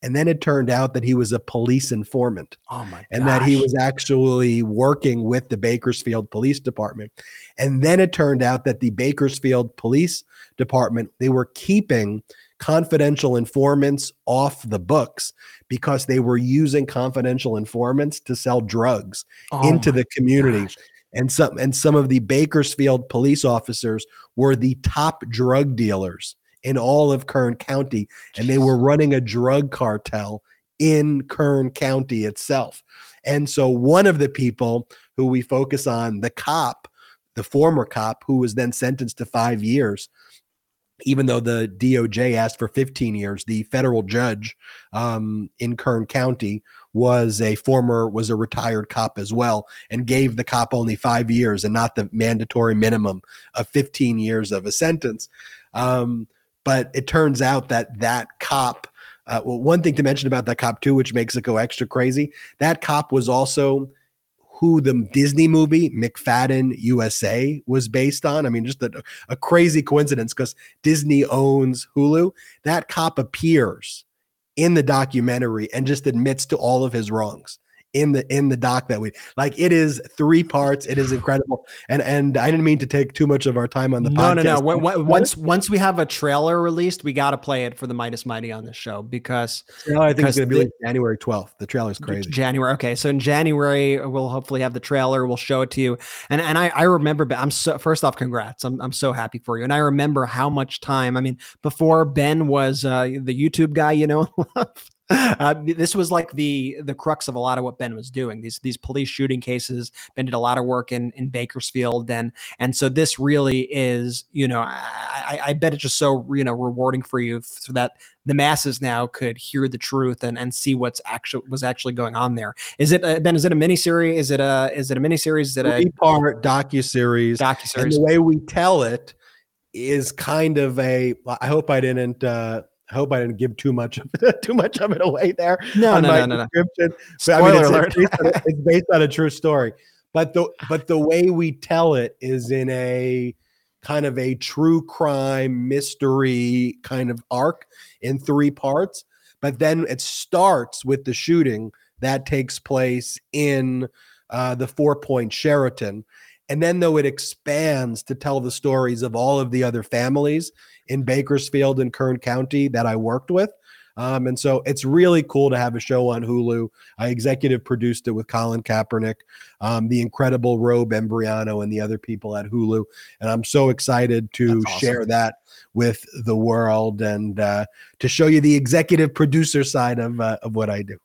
And then it turned out that he was a police informant oh my and that he was actually working with the Bakersfield Police Department. And then it turned out that the Bakersfield Police Department they were keeping confidential informants off the books because they were using confidential informants to sell drugs Oh into the community. gosh. And some and some of the Bakersfield police officers were the top drug dealers in all of Kern County and they were running a drug cartel in Kern County itself. And so one of the people who we focus on, the cop, the former cop who was then sentenced to 5 years, even though the DOJ asked for 15 years, the federal judge um, in Kern County was a former was a retired cop as well and gave the cop only 5 years and not the mandatory minimum of 15 years of a sentence. Um, but it turns out that that cop uh, well one thing to mention about that cop too which makes it go extra crazy that cop was also who the disney movie McFarland USA was based on. I mean just a, a crazy coincidence because disney owns hulu. That cop appears in the documentary and just admits to all of his wrongs in the in the doc that we like it is three *laughs* parts it is incredible and and i didn't mean to take too much of our time on the no, podcast no, no. When- Once once we have a trailer released, we got to play it for the Meidas Mighty on this show because No, I think because it's going to be the- like January 12th. The trailer's crazy. January. Okay, so in January we'll hopefully have the trailer. We'll show it to you. And and I, I remember. but I'm so first off, congrats. I'm I'm so happy for you. And I remember how much time. I mean, before Ben was uh, the YouTube guy, you know. *laughs* Uh, this was like the the crux of a lot of what Ben was doing. These these police shooting cases. Ben did a lot of work in in Bakersfield, and and so this really is, you know, I, I, bet it's just so you know rewarding for you so that the masses now could hear the truth and, and see what's actually was actually going on there. Is it uh, Ben? Is it a miniseries? Is it a is it a miniseries? Is it a Three part docu series, and docuseries? the way we tell it is kind of a. I hope I didn't. uh I hope I didn't give too much of *laughs* too much of it away there. No, no, no, no, no. But, I mean, Spoiler it's, alert. It's based, on a, it's based on a true story. But the but the way we tell it is in a kind of a true crime mystery kind of arc in three parts. But then it starts with the shooting that takes place in uh, the Four Point Sheraton. And then, though, it expands to tell the stories of all of the other families in Bakersfield and Kern County that I worked with. Um, and so it's really cool to have a show on Hulu. I executive produced it with Colin Kaepernick, um, the incredible Robe Embriano, and the other people at Hulu. And I'm so excited to awesome. share that with the world and uh, to show you the executive producer side of, uh, of what I do.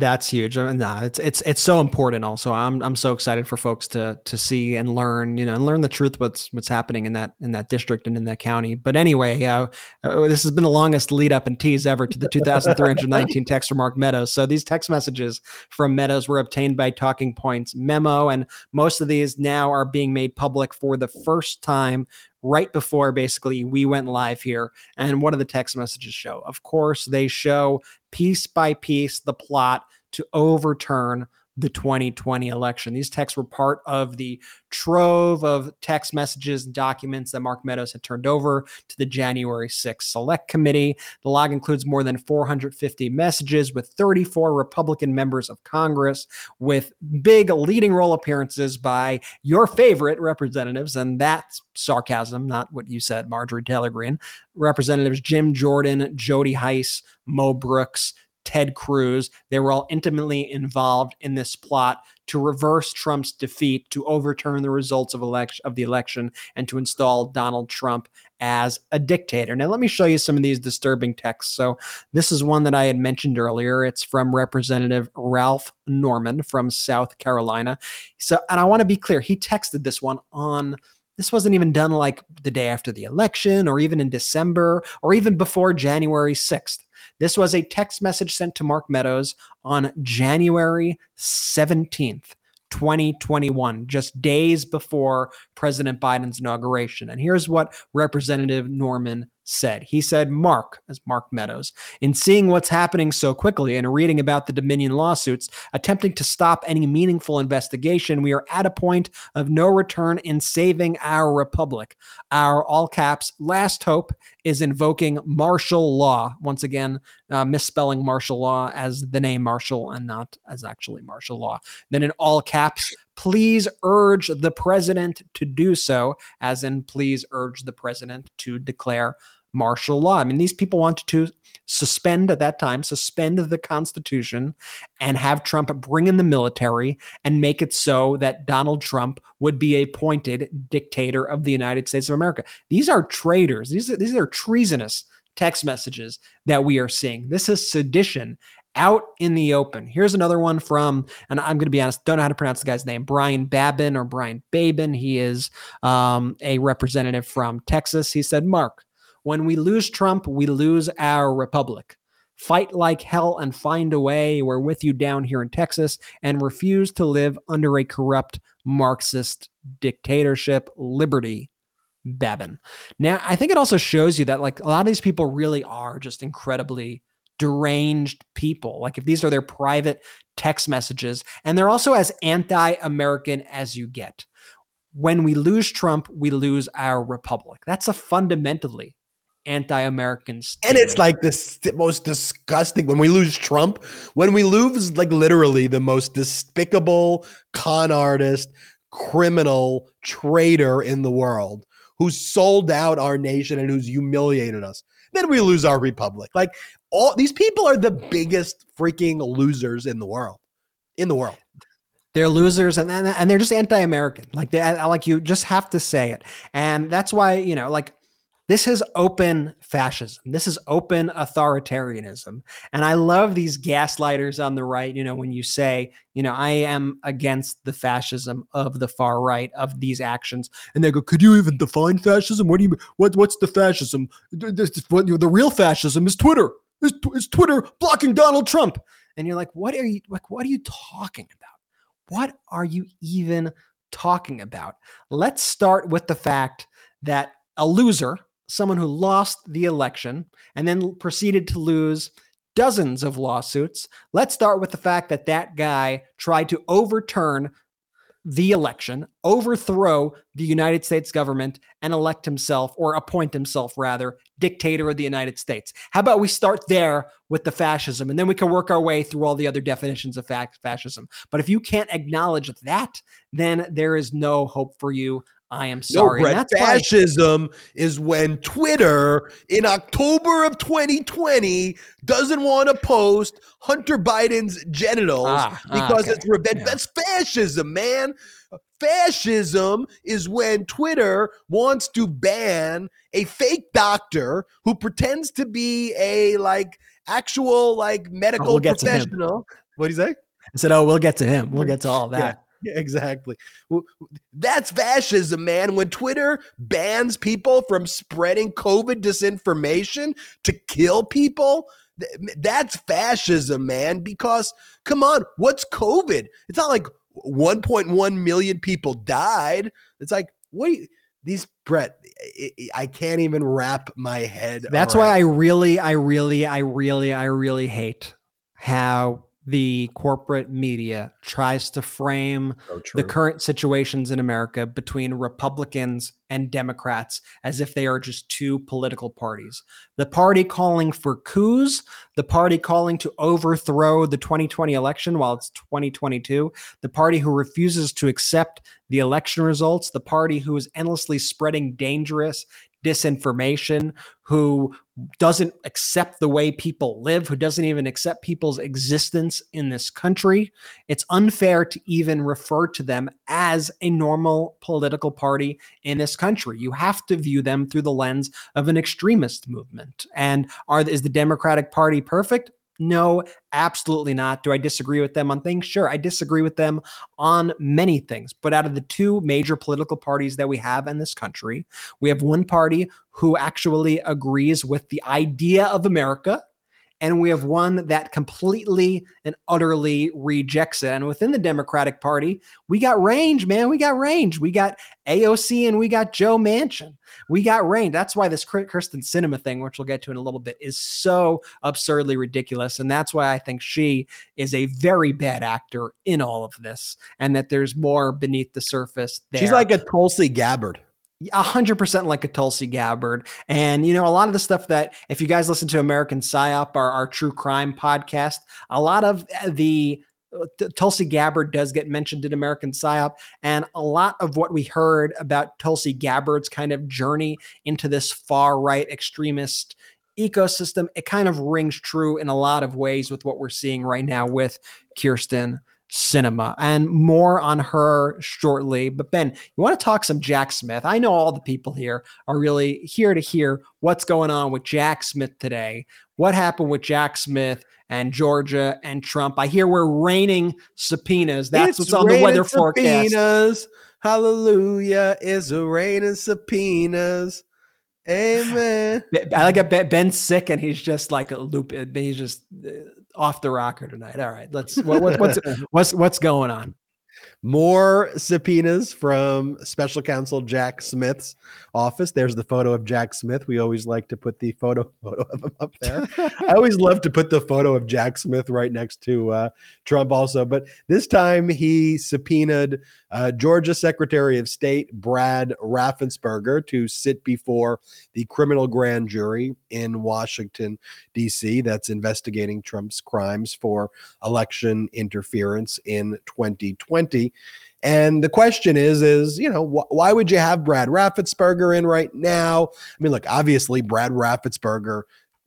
That's huge. Nah, it's it's it's so important. Also, I'm I'm so excited for folks to to see and learn, you know, and learn the truth what's what's happening in that in that district and in that county. But anyway, uh, uh this has been the longest lead up and tease ever to the 2,319 text from Mark Meadows. So these text messages from Meadows were obtained by Talking Points memo, and most of these now are being made public for the first time right before basically we went live here. And what do the text messages show? Of course, they show piece by piece the plot to overturn the 2020 election. These texts were part of the trove of text messages and documents that Mark Meadows had turned over to the January 6th Select Committee. The log includes more than 450 messages with 34 Republican members of Congress, with big leading role appearances by your favorite representatives. And that's sarcasm, not what you said, Marjorie Taylor Greene. Representatives Jim Jordan, Jody Hice, Mo Brooks, Ted Cruz. They were all intimately involved in this plot to reverse Trump's defeat, to overturn the results of election of the election, and to install Donald Trump as a dictator. Now, let me show you some of these disturbing texts. So, this is one that I had mentioned earlier. It's from Representative Ralph Norman from South Carolina. So, and I want to be clear, he texted this one on this wasn't even done like the day after the election or even in December or even before January 6th. This was a text message sent to Mark Meadows on January 17th. 2021, just days before President Biden's inauguration. And here's what Representative Norman said. He said, Mark, as Mark Meadows, in seeing what's happening so quickly and reading about the Dominion lawsuits, attempting to stop any meaningful investigation, we are at a point of no return in saving our republic. Our all caps last hope is invoking martial law. Once again, uh, misspelling martial law as the name martial and not as actually martial law. Then in all caps, please urge the president to do so, as in, please urge the president to declare martial law. I mean, these people wanted to suspend at that time, suspend the Constitution and have Trump bring in the military and make it so that Donald Trump would be appointed dictator of the United States of America. These are traitors. These are, these are treasonous text messages that we are seeing. This is sedition out in the open. Here's another one from, and I'm going to be honest, don't know how to pronounce the guy's name, Brian Babin or Brian Babin. He is um, a representative from Texas. He said, Mark, when we lose Trump, we lose our republic. Fight like hell and find a way. We're with you down here in Texas and refuse to live under a corrupt Marxist dictatorship. Liberty, Babin. Now, I think it also shows you that like a lot of these people really are just incredibly deranged people. Like if these are their private text messages, and they're also as anti-American as you get. When we lose Trump, we lose our republic. That's a fundamentally anti-American And it's like this most disgusting when we lose Trump, when we lose like literally the most despicable con artist, criminal, traitor in the world who sold out our nation and who's humiliated us. Then we lose our republic. Like all these people are the biggest freaking losers in the world. In the world. They're losers and and they're just anti-American. Like they like you just have to say it. And that's why, you know, like this is open fascism. This is open authoritarianism. And I love these gaslighters on the right, you know, when you say, you know, I am against the fascism of the far right of these actions. And they go, could you even define fascism? What do you, what, what's the fascism? What, the real fascism is Twitter. It's Twitter blocking Donald Trump. And you're like, what are you, like, what are you talking about? What are you even talking about? Let's start with the fact that a loser, someone who lost the election and then proceeded to lose dozens of lawsuits. Let's start with the fact that that guy tried to overturn the election, overthrow the United States government, and elect himself or appoint himself, rather, dictator of the United States. How about we start there with the fascism and then we can work our way through all the other definitions of fascism? But if you can't acknowledge that, then there is no hope for you. I am sorry. No, Brett, fascism why- is when Twitter in October of 2020 doesn't want to post Hunter Biden's genitals ah, ah because okay. it's revenge. Yeah. That's fascism, man. Fascism is when Twitter wants to ban a fake doctor who pretends to be a like actual like medical oh, we'll professional. What do you say? I said, "Oh, we'll get to him. We'll get to all that." Yeah. *laughs* Exactly. That's fascism, man. When Twitter bans people from spreading COVID disinformation to kill people, that's fascism, man. Because come on, what's COVID? It's not like 1.1 million people died. It's like, what you, these Brett, I can't even wrap my head. That's around. why I really, I really, I really, I really hate how the corporate media tries to frame so the current situations in America between Republicans and Democrats as if they are just two political parties. The party calling for coups, the party calling to overthrow the 2020 election while it's 2022, the party who refuses to accept the election results, the party who is endlessly spreading dangerous, disinformation, who doesn't accept the way people live, who doesn't even accept people's existence in this country. It's unfair to even refer to them as a normal political party in this country. You have to view them through the lens of an extremist movement. And are is the Democratic Party perfect? No, absolutely not. Do I disagree with them on things? Sure, I disagree with them on many things. But out of the two major political parties that we have in this country, we have one party who actually agrees with the idea of America and we have one that completely and utterly rejects it. And within the Democratic Party, we got range, man. We got range. We got AOC and we got Joe Manchin. We got range. That's why this Kyrsten Sinema thing, which we'll get to in a little bit, is so absurdly ridiculous. And that's why I think she is a very bad actor in all of this, and that there's more beneath the surface. There. She's like a Tulsi Gabbard a hundred percent like a Tulsi Gabbard. And you know, a lot of the stuff that if you guys listen to American Psyop, our, our true crime podcast, a lot of the uh, Tulsi Gabbard does get mentioned in American Psyop, and a lot of what we heard about Tulsi Gabbard's kind of journey into this far right extremist ecosystem, it kind of rings true in a lot of ways with what we're seeing right now with Kyrsten Sinema and more on her shortly. But Ben, you want to talk some Jack Smith? I know all the people here are really here to hear what's going on with Jack Smith today. What happened with Jack Smith and Georgia and Trump? I hear we're raining subpoenas. That's it's what's on the weather subpoenas. forecast. Hallelujah is a rain of subpoenas. Amen. I like a Ben's sick and he's just like a loop. He's just uh, off the rocker tonight. All right, let's what, what, what's *laughs* what's what's going on? More subpoenas from special counsel Jack Smith's office. There's the photo of Jack Smith. We always like to put the photo *laughs* photo of him up there. I always love to put the photo of Jack Smith right next to uh, Trump, also. But this time he subpoenaed uh, Georgia Secretary of State Brad Raffensperger to sit before the criminal grand jury in Washington, D.C., that's investigating Trump's crimes for election interference in 2020. And the question is, is you know, wh- why would you have Brad Raffensperger in right now? I mean, look, obviously Brad Raffensperger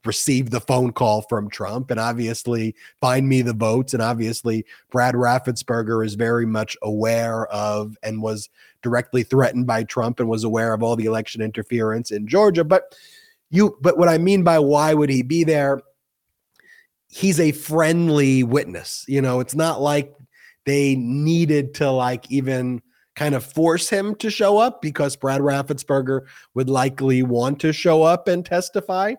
received the phone call from Trump and obviously find me the votes. And obviously, Brad Raffensperger is very much aware of and was directly threatened by Trump and was aware of all the election interference in Georgia. But you, but what I mean by why would he be there? He's a friendly witness. You know, it's not like they needed to like even kind of force him to show up because Brad Raffensperger would likely want to show up and testify.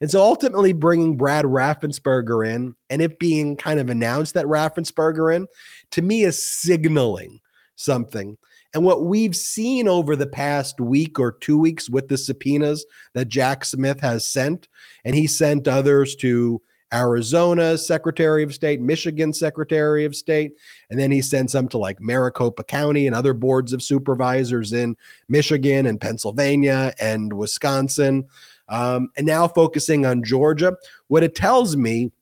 And so ultimately bringing Brad Raffensperger in and it being kind of announced that Raffensperger in to me is signaling something. And what we've seen over the past week or two weeks with the subpoenas that Jack Smith has sent, and he sent others to Arizona Secretary of State, Michigan Secretary of State, and then he sent some to like Maricopa County and other boards of supervisors in Michigan and Pennsylvania and Wisconsin. Um, and now focusing on Georgia. What it tells me,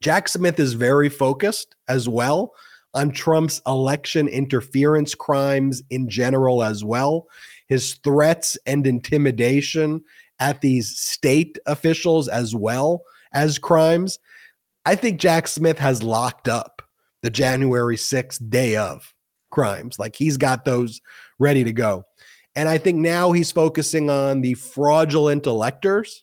Jack Smith is very focused as well on Trump's election interference crimes in general as well. His threats and intimidation at these state officials as well as crimes. I think Jack Smith has locked up the January 6th day of crimes. Like he's got those ready to go. And I think now he's focusing on the fraudulent electors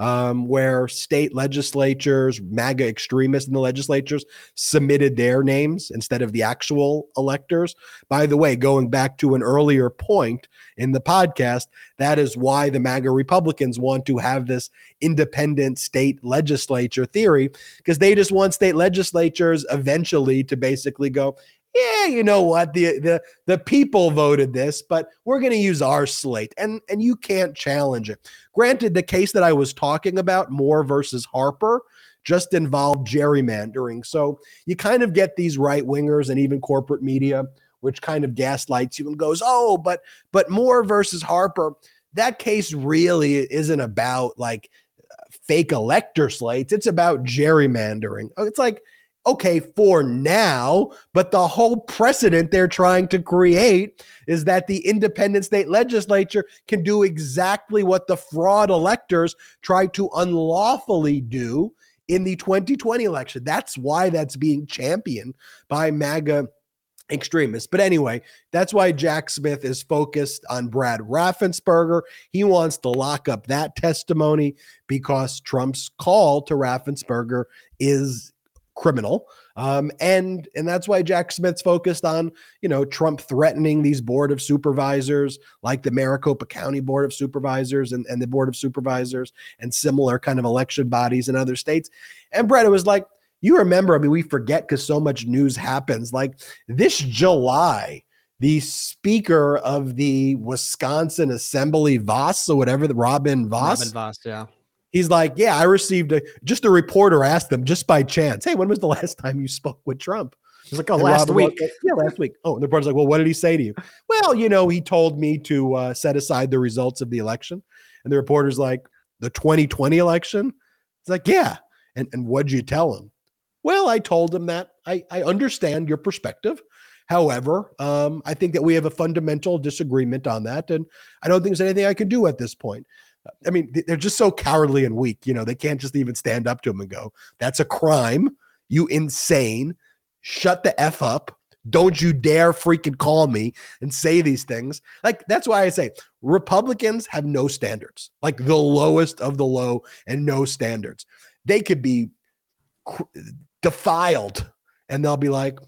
um, where state legislatures, MAGA extremists in the legislatures, submitted their names instead of the actual electors. By the way, going back to an earlier point in the podcast, that is why the MAGA Republicans want to have this independent state legislature theory, because they just want state legislatures eventually to basically go, yeah, you know what? The the the people voted this, but we're going to use our slate, and and you can't challenge it. Granted, the case that I was talking about, Moore versus Harper, just involved gerrymandering. So you kind of get these right wingers and even corporate media, which kind of gaslights you and goes, oh, but but Moore versus Harper, that case really isn't about like fake elector slates. It's about gerrymandering. It's like okay for now, but the whole precedent they're trying to create is that the independent state legislature can do exactly what the fraud electors tried to unlawfully do in the 2020 election. That's why that's being championed by MAGA extremists. But anyway, that's why Jack Smith is focused on Brad Raffensperger. He wants to lock up that testimony because Trump's call to Raffensperger is criminal. Um, and and that's why Jack Smith's focused on you know Trump threatening these board of supervisors like the Maricopa County Board of Supervisors and, and the Board of Supervisors and similar kind of election bodies in other states. And Brett, it was like you remember. I mean, we forget because so much news happens. Like this July, the Speaker of the Wisconsin Assembly, Vos, or whatever, the Robin Vos. Robin Vos, yeah He's like, yeah, I received a just a reporter asked them just by chance, hey, when was the last time you spoke with Trump? He's like, oh, and last Robert week. yeah, last week. Oh, and the reporter's like, well, what did he say to you? Well, you know, he told me to uh, set aside the results of the election. And the reporter's like, the 2020 election? It's like, yeah. And and what'd you tell him? Well, I told him that I, I understand your perspective. However, um, I think that we have a fundamental disagreement on that. And I don't think there's anything I can do at this point. I mean, they're just so cowardly and weak. You know, they can't just even stand up to him and go, "That's a crime, you insane! Shut the f up! Don't you dare freaking call me and say these things." Like that's why I say Republicans have no standards, like the lowest of the low, and no standards. They could be defiled, and they'll be like,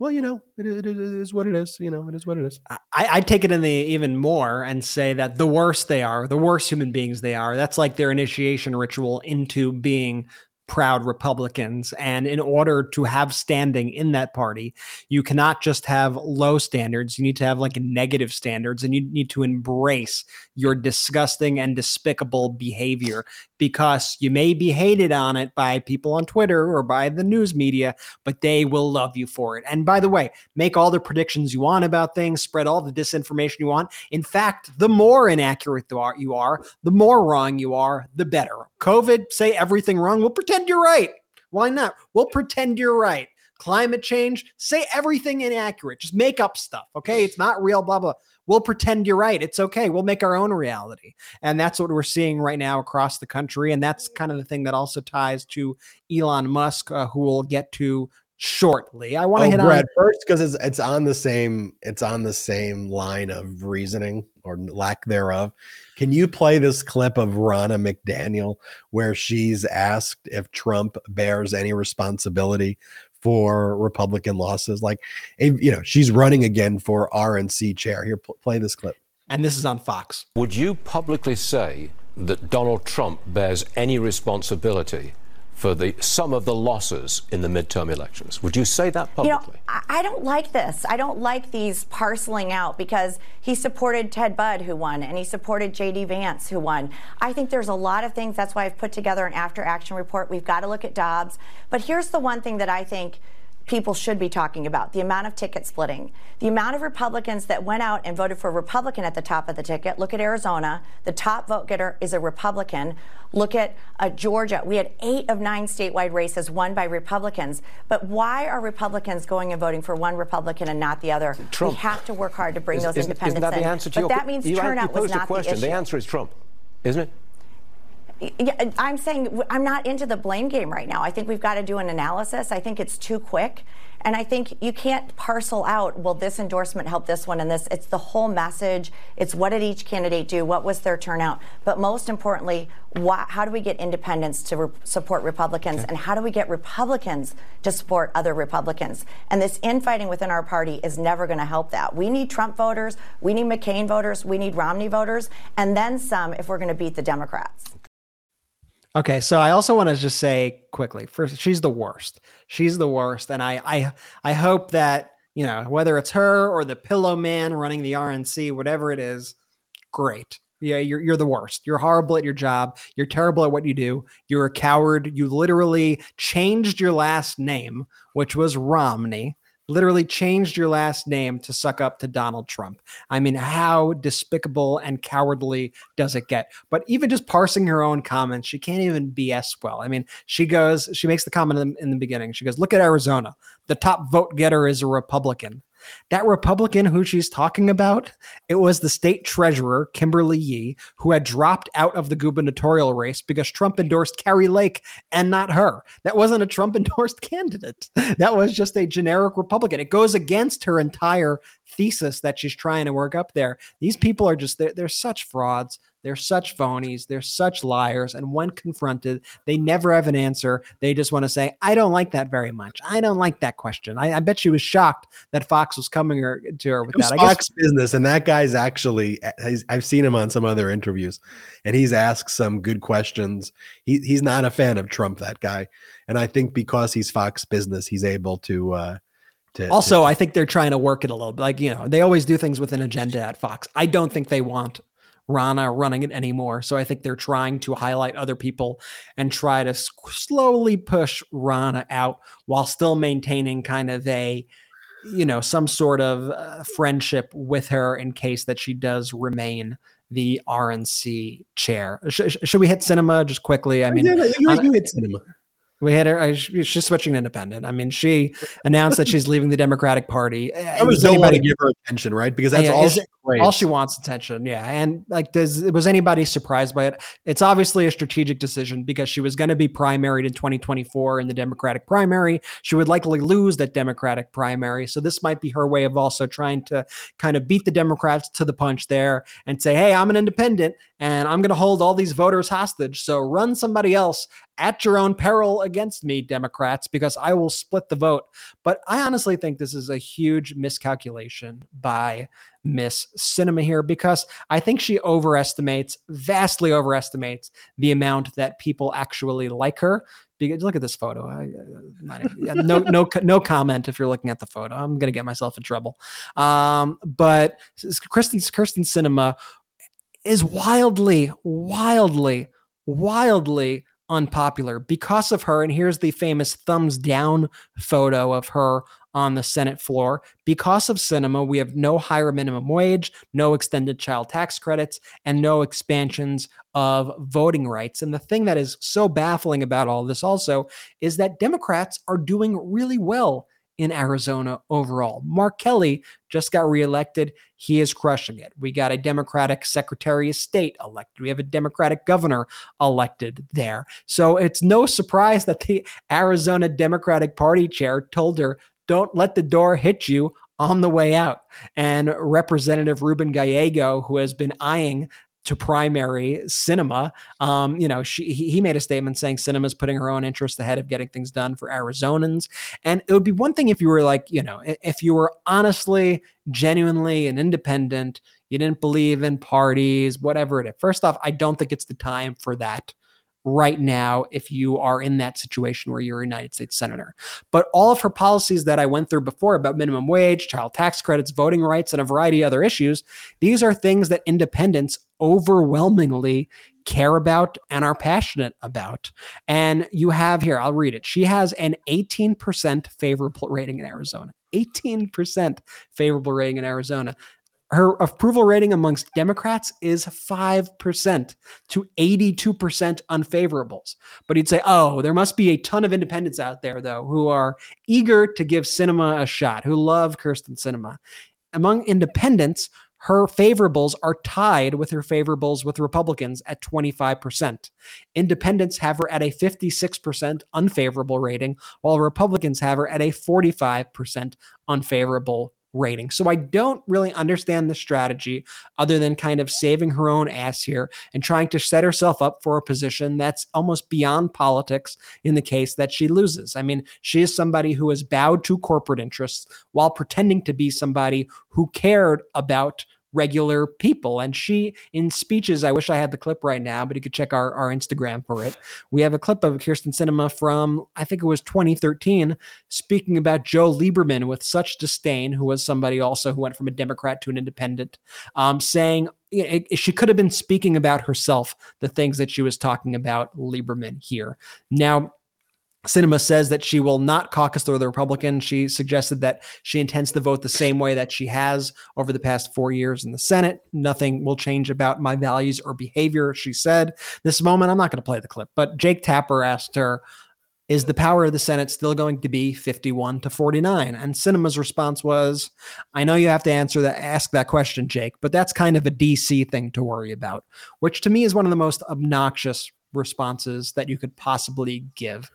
well, you know, it, it, it is what it is. You know, it is what it is. I, I take it in the even more and say that the worse they are, the worse human beings they are, that's like their initiation ritual into being proud Republicans. And in order to have standing in that party, you cannot just have low standards. You need to have like negative standards and you need to embrace your disgusting and despicable behavior because you may be hated on it by people on Twitter or by the news media, but they will love you for it. And by the way, make all the predictions you want about things, spread all the disinformation you want. In fact, the more inaccurate you are, the more wrong you are, the better. COVID, say everything wrong. We'll pretend you're right. Why not? We'll pretend you're right. Climate change, say everything inaccurate. Just make up stuff. Okay. It's not real, blah, blah we'll pretend you're right. It's okay. We'll make our own reality. And that's what we're seeing right now across the country. And that's kind of the thing that also ties to Elon Musk, uh, who we'll get to shortly. I want to oh, hit Brad, on first because it's it's on the same it's on the same line of reasoning or lack thereof. Can you play this clip of Ronna McDaniel where she's asked if Trump bears any responsibility for Republican losses. Like, you know, she's running again for RNC chair. Here, play this clip. And this is on Fox. Would you publicly say that Donald Trump bears any responsibility for the some of the losses in the midterm elections. Would you say that publicly? You know, I don't like this. I don't like these parceling out because he supported Ted Budd, who won, and he supported J.D. Vance, who won. I think there's a lot of things. That's why I've put together an after action report. We've got to look at Dobbs. But here's the one thing that I think people should be talking about the amount of ticket splitting, the amount of Republicans that went out and voted for a Republican at the top of the ticket. Look at Arizona. The top vote getter is a Republican. Look at uh, Georgia. We had eight of nine statewide races won by Republicans. But why are Republicans going and voting for one Republican and not the other? Trump. We have to work hard to bring Is- those independents isn't that in. the answer to but your that means you, turnout you was not question. the The, answer is Trump, isn't it? Yeah, I'm saying I'm not into the blame game right now. I think we've got to do an analysis. I think it's too quick. And I think you can't parcel out, well, this endorsement helped this one and this. It's the whole message. It's what did each candidate do? What was their turnout? But most importantly, why, how do we get independents to re- support Republicans? And how do we get Republicans to support other Republicans? And this infighting within our party is never going to help that. We need Trump voters. We need McCain voters. We need Romney voters. And then some if we're going to beat the Democrats. Okay, so I also want to just say quickly, first, she's the worst. She's the worst, and I, I, I hope that you know whether it's her or the Pillow Man running the RNC, whatever it is, great. Yeah, you're you're the worst. You're horrible at your job. You're terrible at what you do. You're a coward. You literally changed your last name, which was Romney. Literally changed your last name to suck up to Donald Trump. I mean, how despicable and cowardly does it get? But even just parsing her own comments, she can't even BS well. I mean, she goes, she makes the comment in, in the beginning. She goes, Look at Arizona. The top vote getter is a Republican. That Republican who she's talking about, it was the state treasurer, Kimberly Yee, who had dropped out of the gubernatorial race because Trump endorsed Kari Lake and not her. That wasn't a Trump *laughs* endorsed candidate. That was just a generic Republican. It goes against her entire thesis that she's trying to work up there. These people are just, they're, they're such frauds. They're such phonies. They're such liars. And when confronted, they never have an answer. They just want to say, I don't like that very much. I don't like that question. I, I bet she was shocked that Fox was coming her, to her with that. I guess Fox Business, and that guy's actually. he's- I've seen him on some other interviews, and he's asked some good questions. He he's not a fan of Trump, that guy, and I think because he's Fox Business, he's able to. uh to to- also, I think they're trying to work it a little bit. Like, you know, they always do things with an agenda at Fox. I don't think they want Ronna running it anymore. So I think they're trying to highlight other people and try to slowly push Ronna out while still maintaining kind of a, you know, some sort of uh, friendship with her in case that she does remain the RNC chair. Sh- sh- should we hit Sinema just quickly? I mean, Yeah, you, you hit Sinema. we had her. I, she's switching to independent. I mean, she announced that she's leaving the Democratic Party. I Uh, was was don't want to give her attention, right? Because that's Yeah, all is all she wants attention. Yeah, and like, does was anybody surprised by it? It's obviously a strategic decision because she was going to be primaried in 2024 in the Democratic primary. She would likely lose that Democratic primary, so this might be her way of also trying to kind of beat the Democrats to the punch there and say, "Hey, I'm an independent, and I'm going to hold all these voters hostage. So run somebody else." At your own peril against me, Democrats, because I will split the vote. But I honestly think this is a huge miscalculation by Miss Sinema here because I think she overestimates, vastly overestimates the amount that people actually like her. Because look at this photo. I, no, no, no comment if you're looking at the photo. I'm gonna get myself in trouble. Um, but Kristen, Kyrsten Sinema is wildly, wildly, wildly unpopular because of her. And here's the famous thumbs down photo of her on the Senate floor. Because of Sinema, we have no higher minimum wage, no extended child tax credits, and no expansions of voting rights. And the thing that is so baffling about all this also is that Democrats are doing really well in Arizona overall. Mark Kelly just got reelected. He is crushing it. We got a Democratic Secretary of State elected. We have a Democratic governor elected there. So it's no surprise that the Arizona Democratic Party chair told her, don't let the door hit you on the way out. And Representative Ruben Gallego, who has been eyeing to primary Sinema. Um, you know, she he made a statement saying Sinema is putting her own interests ahead of getting things done for Arizonans. And it would be one thing if you were like, you know, if you were honestly, genuinely an independent, you didn't believe in parties, whatever it is. First off, I don't think it's the time for that right now if you are in that situation where you're a United States Senator. But all of her policies that I went through before about minimum wage, child tax credits, voting rights, and a variety of other issues, these are things that independents overwhelmingly care about and are passionate about. And you have here, I'll read it. She has an 18% favorable rating in Arizona. 18% favorable rating in Arizona. Her approval rating amongst Democrats is 5% to 82% unfavorables. But he'd say, oh, there must be a ton of independents out there, though, who are eager to give Sinema a shot, who love Kyrsten Sinema. Among independents, her favorables are tied with her favorables with Republicans at 25%. Independents have her at a 56% unfavorable rating, while Republicans have her at a 45% unfavorable rating. So I don't really understand the strategy other than kind of saving her own ass here and trying to set herself up for a position that's almost beyond politics in the case that she loses. I mean, she is somebody who has bowed to corporate interests while pretending to be somebody who cared about regular people. And she, in speeches, I wish I had the clip right now, but you could check our, our Instagram for it. We have a clip of Kyrsten Sinema from, I think it was 2013, speaking about Joe Lieberman with such disdain, who was somebody also who went from a Democrat to an independent, um, saying, it, it, she could have been speaking about herself, the things that she was talking about Lieberman here. Now, Sinema says that she will not caucus for the Republican. She suggested that she intends to vote the same way that she has over the past four years in the Senate. Nothing will change about my values or behavior, she said. This moment, I'm not going to play the clip, but Jake Tapper asked her, Is the power of the Senate still going to be 51 to 49? And Sinema's response was, I know you have to answer that, ask that question, Jake, but that's kind of a DC thing to worry about, which to me is one of the most obnoxious responses that you could possibly give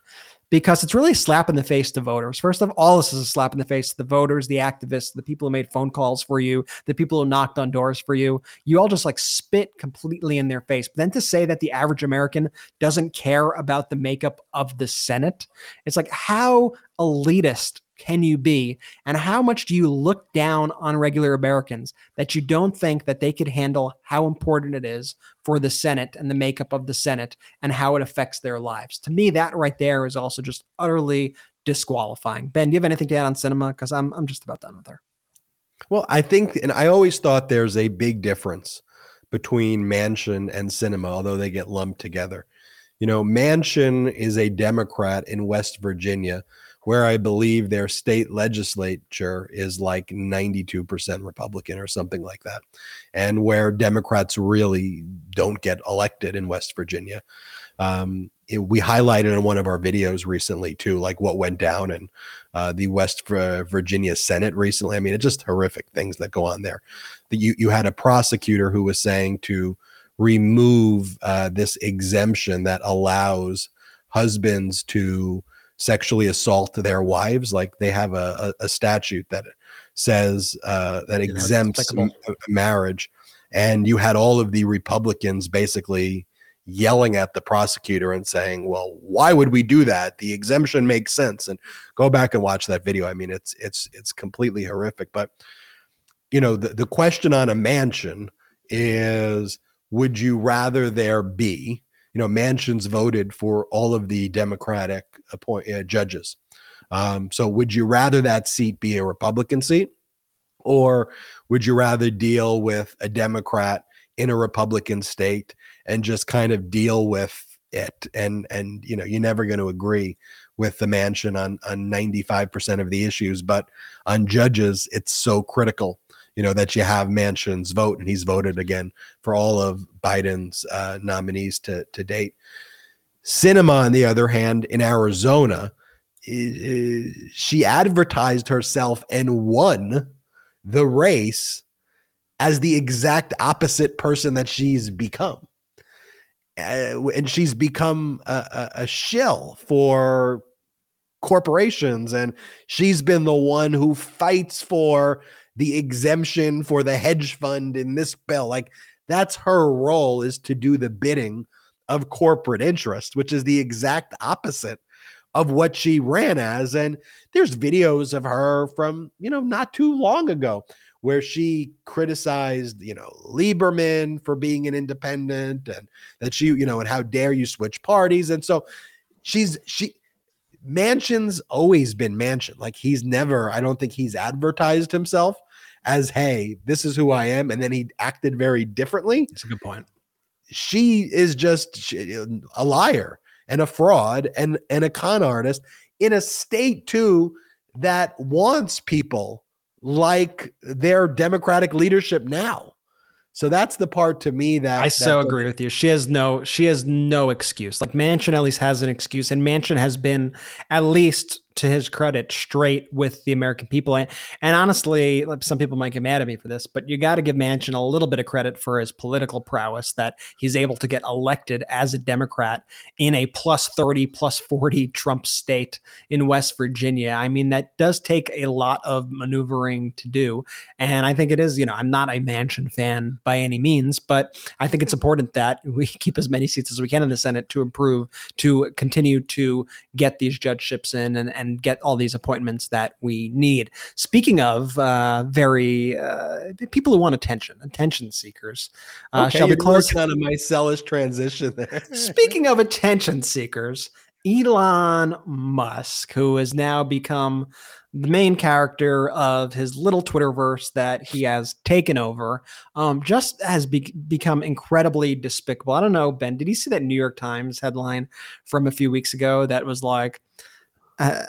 because it's really a slap in the face to voters. First of all, this is a slap in the face to the voters, the activists, the people who made phone calls for you, the people who knocked on doors for you. You all just like spit completely in their face. But then to say that the average American doesn't care about the makeup of the Senate, it's like how elitist can you be? And how much do you look down on regular Americans that you don't think that they could handle how important it is for the Senate and the makeup of the Senate and how it affects their lives? To me, that right there is also just utterly disqualifying. Ben, do you have anything to add on Sinema? Because I'm I'm just about done with her. Well, I think, and I always thought there's a big difference between Manchin and Sinema, although they get lumped together. You know, Manchin is a Democrat in West Virginia where I believe their state legislature is like 92% Republican or something like that, and where Democrats really don't get elected in West Virginia. Um, it, we highlighted in one of our videos recently too, like what went down in uh, the West Virginia Senate recently. I mean, it's just horrific things that go on there. That you you had a prosecutor who was saying to remove uh, this exemption that allows husbands to sexually assault their wives. Like they have a, a, a statute that says uh, that exempts m- marriage. And you had all of the Republicans basically yelling at the prosecutor and saying, "Well, why would we do that? The exemption makes sense." And go back and watch that video. I mean, it's it's it's completely horrific. But you know, the, the question on a Manchin is would you rather there be you know, Manchin's voted for all of the Democratic appoint uh, judges. Um, so, would you rather that seat be a Republican seat, or would you rather deal with a Democrat in a Republican state and just kind of deal with it? And and you know, you're never going to agree with the Manchin on on 95% of the issues, but on judges, it's so critical you know that you have Manchin's vote, and he's voted again for all of Biden's uh, nominees to to date. Sinema, on the other hand, in Arizona, she advertised herself and won the race as the exact opposite person that she's become. Uh, and she's become a, a, a for corporations and she's been the one who fights for the exemption for the hedge fund in this bill. Like that's her role is to do the bidding of corporate interest, which is the exact opposite of what she ran as. And there's videos of her from, you know, not too long ago where she criticized, you know, Lieberman for being an independent and that she, you know, and how dare you switch parties. And so she's, she, Manchin's always been Manchin. Like he's never, I don't think he's advertised himself as, hey, this is who I am. And then he acted very differently. That's a good point. She is just a liar and a fraud and, and a con artist in a state too that wants people like their democratic leadership now. So that's the part to me that I so that agree with you. She has no she has no excuse. Like Manchin at least has an excuse, and Manchin has been at least to his credit, straight with the American people. And, and honestly, some people might get mad at me for this, but you got to give Manchin a little bit of credit for his political prowess that he's able to get elected as a Democrat in a plus 30, plus 40 Trump state in West Virginia. I mean, that does take a lot of maneuvering to do. And I think it is, you know, I'm not a Manchin fan by any means, but I think it's *laughs* important that we keep as many seats as we can in the Senate to improve, to continue to get these judgeships in and, and and get all these appointments that we need. Speaking of uh, very uh, people who want attention, attention seekers, uh, okay, shall we close on a Mycellus transition there? *laughs* Speaking of attention seekers, Elon Musk, who has now become the main character of his little Twitterverse that he has taken over, um, just has be- become incredibly despicable. I don't know, Ben, did you see that New York Times headline from a few weeks ago that was like, uh,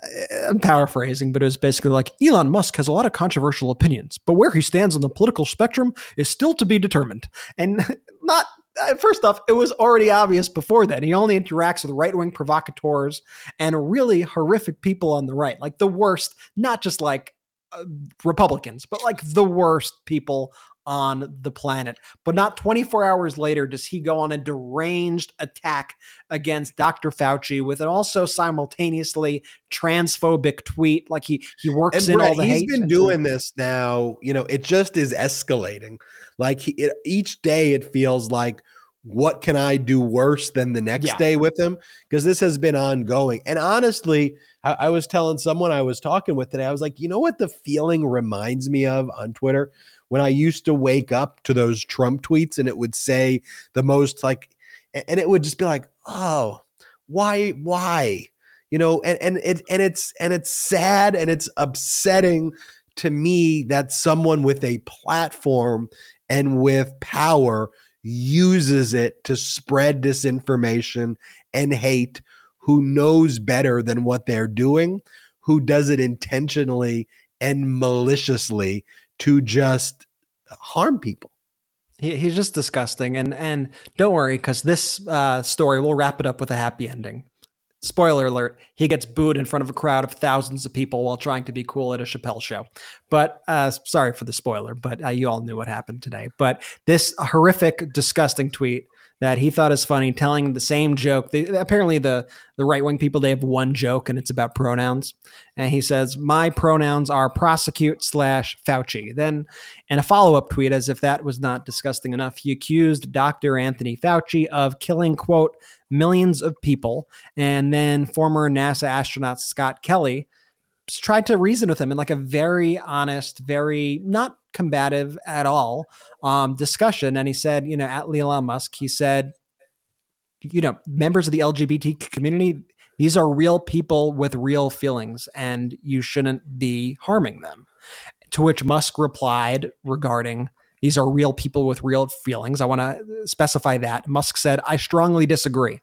I'm paraphrasing, but it was basically like Elon Musk has a lot of controversial opinions, but where he stands on the political spectrum is still to be determined. And *laughs* not uh, first off, it was already obvious before that. He only interacts with right wing provocateurs and really horrific people on the right, like the worst, not just like uh, Republicans, but like the worst people on the planet. But not 24 hours later does he go on a deranged attack against Dr. Fauci with an also simultaneously transphobic tweet. Like he he works and in Brett, all the he's been doing this now. You know, it just is escalating. Like he, it, each day, it feels like what can I do worse than the next yeah. day with him? Because this has been ongoing. And honestly, I, I, was telling someone I was talking with today, I was like, you know what the feeling reminds me of on Twitter? When I used to wake up to those Trump tweets and it would say the most like, and it would just be like, oh, why, why? You know, and, and it and it's and it's sad and it's upsetting to me that someone with a platform and with power uses it to spread disinformation and hate who knows better than what they're doing, who does it intentionally and maliciously to just harm people. He, he's just disgusting. And and don't worry, because this uh, story will wrap it up with a happy ending. Spoiler alert: He gets booed in front of a crowd of thousands of people while trying to be cool at a Chappelle show. But uh, sorry for the spoiler, but uh, you all knew what happened today. But this horrific, disgusting tweet that he thought is funny, telling the same joke. They, apparently, the the right wing people they have one joke and it's about pronouns, and he says, "My pronouns are prosecute slash Fauci." Then, in a follow up tweet, as if that was not disgusting enough, he accused Dr. Anthony Fauci of killing quote millions of people, and then former NASA astronaut Scott Kelly tried to reason with him in like a very honest, very not combative at all um, discussion. And he said, you know, at Elon Musk, he said, you know, members of the LGBT community, these are real people with real feelings, and you shouldn't be harming them. To which Musk replied regarding these are real people with real feelings. I want to specify that. Musk said, I strongly disagree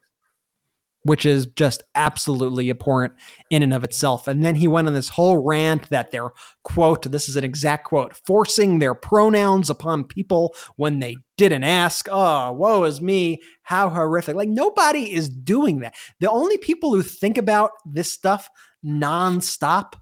which is just absolutely abhorrent in and of itself. And then he went on this whole rant that they're, quote, this is an exact quote, forcing their pronouns upon people when they didn't ask. Oh, woe is me. How horrific. Like nobody is doing that. The only people who think about this stuff nonstop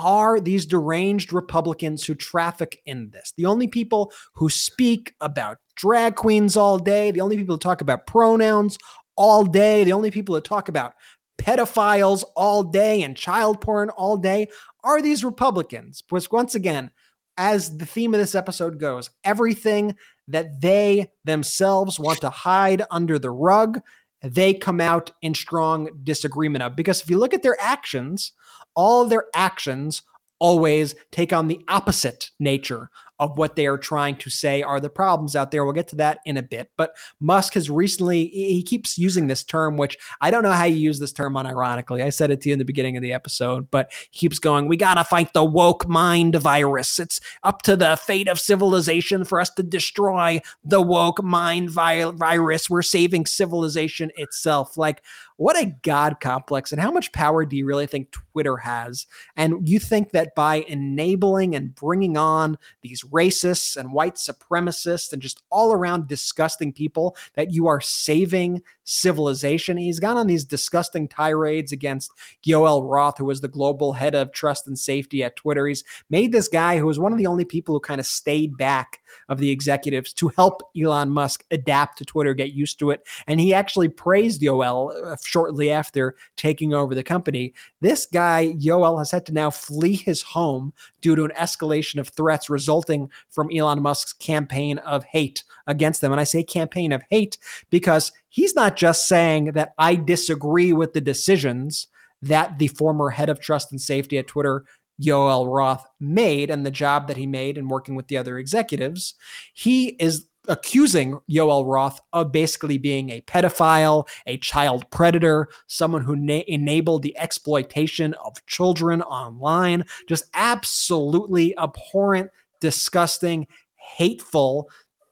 are these deranged Republicans who traffic in this. The only people who speak about drag queens all day, the only people who talk about pronouns all day. The only people that talk about pedophiles all day and child porn all day are these Republicans. Because once again, as the theme of this episode goes, everything that they themselves want to hide under the rug, they come out in strong disagreement of. Because if you look at their actions, all their actions always take on the opposite nature of what they are trying to say are the problems out there. We'll get to that in a bit. But Musk has recently, he keeps using this term, which I don't know how you use this term unironically. I said it to you in the beginning of the episode, but he keeps going, we got to fight the woke mind virus. It's up to the fate of civilization for us to destroy the woke mind vi- virus. We're saving civilization itself. Like, what a god complex and how much power do you really think Twitter has? And you think that by enabling and bringing on these racists and white supremacists and just all around disgusting people that you are saving civilization. He's gone on these disgusting tirades against Yoel Roth, who was the global head of trust and safety at Twitter. He's made this guy who was one of the only people who kind of stayed back of the executives to help Elon Musk adapt to Twitter, get used to it. And he actually praised Yoel uh, shortly after taking over the company. This guy, Yoel, has had to now flee his home due to an escalation of threats resulting from Elon Musk's campaign of hate against them. And I say campaign of hate because he's not just saying that I disagree with the decisions that the former head of trust and safety at Twitter Yoel Roth made and the job that he made in working with the other executives, he is accusing Yoel Roth of basically being a pedophile, a child predator, someone who na- enabled the exploitation of children online, just absolutely abhorrent, disgusting, hateful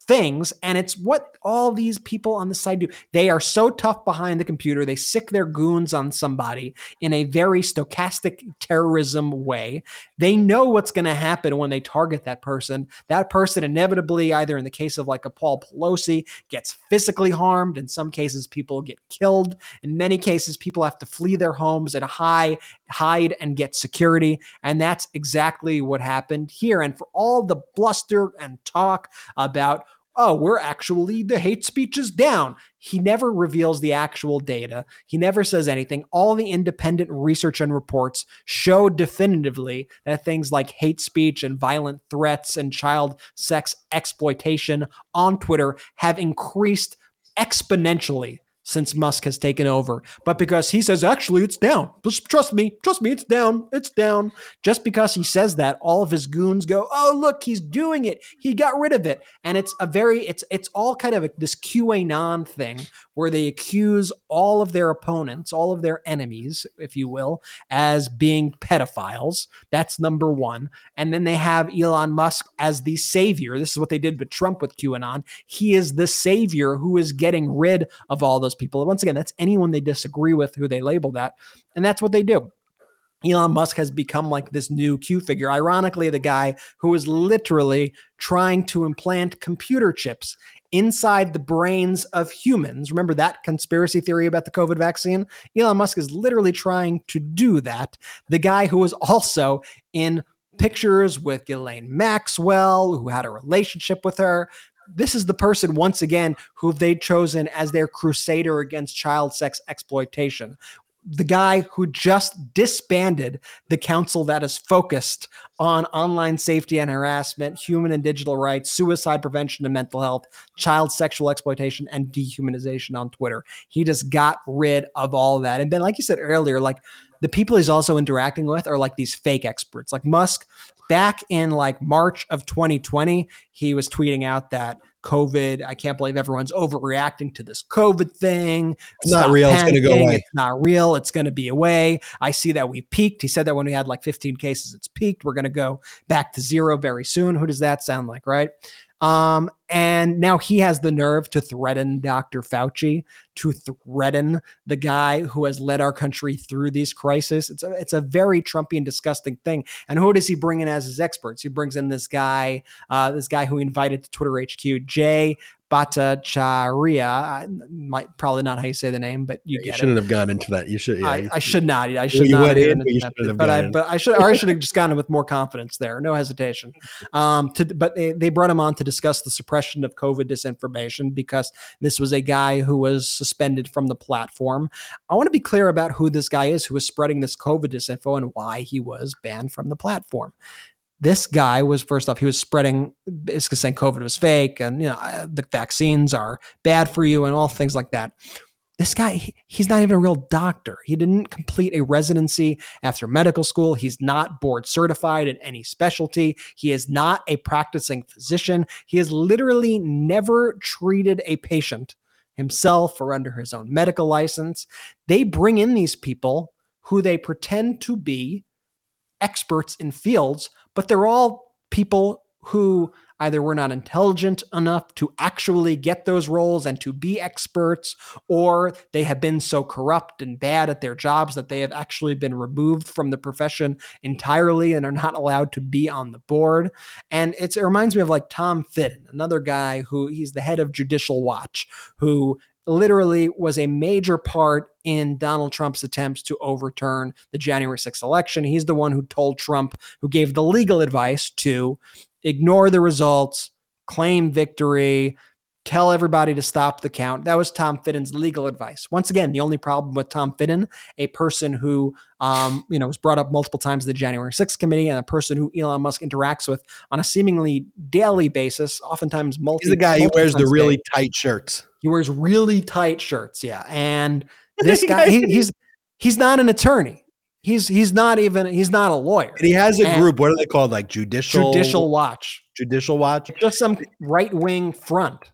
things. And it's what all these people on the side do. They are so tough behind the computer. They sick their goons on somebody in a very stochastic terrorism way. They know what's going to happen when they target that person. That person inevitably, either in the case of like a Paul Pelosi, gets physically harmed. In some cases, people get killed. In many cases, people have to flee their homes and hide, hide and get security. And that's exactly what happened here. And for all the bluster and talk about oh, we're actually, the hate speech is down. He never reveals the actual data. He never says anything. All the independent research and reports show definitively that things like hate speech and violent threats and child sex exploitation on Twitter have increased exponentially since Musk has taken over, but because he says, actually, it's down. Just trust me, trust me, it's down, it's down. Just because he says that, all of his goons go, oh, look, he's doing it. He got rid of it. And it's a very, it's, it's all kind of a, this QAnon thing where they accuse all of their opponents, all of their enemies, if you will, as being pedophiles. That's number one. And then they have Elon Musk as the savior. This is what they did with Trump with QAnon. He is the savior who is getting rid of all those people. Once again, that's anyone they disagree with who they label that. And that's what they do. Elon Musk has become like this new Q figure. Ironically, the guy who is literally trying to implant computer chips inside the brains of humans. Remember that conspiracy theory about the COVID vaccine? Elon Musk is literally trying to do that. The guy who was also in pictures with Ghislaine Maxwell, who had a relationship with her. This is the person, once again, who they've chosen as their crusader against child sex exploitation the guy who just disbanded the council that is focused on online safety and harassment, human and digital rights, suicide prevention and mental health, child sexual exploitation, and dehumanization on Twitter. He just got rid of all that. And then, like you said earlier, like the people he's also interacting with are like these fake experts. Like Musk, back in like March of 2020, he was tweeting out that COVID. I can't believe everyone's overreacting to this COVID thing. It's not real. Panicking. It's going to go away. It's not real. It's going to be away. I see that we peaked. He said that when we had like 15 cases, it's peaked. We're going to go back to zero very soon. Who does that sound like, right? Um, and now he has the nerve to threaten Dr. Fauci, to threaten the guy who has led our country through these crises. It's a, it's a very Trumpian, disgusting thing. And who does he bring in as his experts? He brings in this guy, uh, this guy who invited to Twitter HQ, Jay Bhattacharya. Might probably not how you say the name, but you, you shouldn't it. have gone into that. You should. Yeah, I, I, should not. I should well, not. Have in, but, but I, but I should. Or I should have just gone in with more confidence there. No hesitation. *laughs* Um, to, but they, they brought him on to discuss the suppression of COVID disinformation because this was a guy who was suspended from the platform. I want to be clear about who this guy is who was spreading this COVID disinfo and why he was banned from the platform this guy was first off he was spreading basically saying covid was fake and you know uh, the vaccines are bad for you and all things like that. This guy he, he's not even a real doctor. He didn't complete a residency after medical school. He's not board certified in any specialty. He is not a practicing physician. He has literally never treated a patient himself or under his own medical license. They bring in these people who they pretend to be experts in fields but they're all people who either were not intelligent enough to actually get those roles and to be experts, or they have been so corrupt and bad at their jobs that they have actually been removed from the profession entirely and are not allowed to be on the board. And it reminds me of like Tom Fitton, another guy who he's the head of Judicial Watch, who literally was a major part in Donald Trump's attempts to overturn the January 6th election. He's the one who told Trump, who gave the legal advice to ignore the results, claim victory, tell everybody to stop the count. That was Tom Fitton's legal advice. Once again, the only problem with Tom Fitton, a person who, um, you know, was brought up multiple times in the January 6th committee and a person who Elon Musk interacts with on a seemingly daily basis, oftentimes multi. He's the guy who wears the really tight shirts. He wears really tight shirts. Yeah. And *laughs* this guy, he, he's, he's not an attorney. He's he's not even he's not a lawyer. And he has a and group. What are they called? Like judicial judicial watch. Judicial watch. Just some right wing front.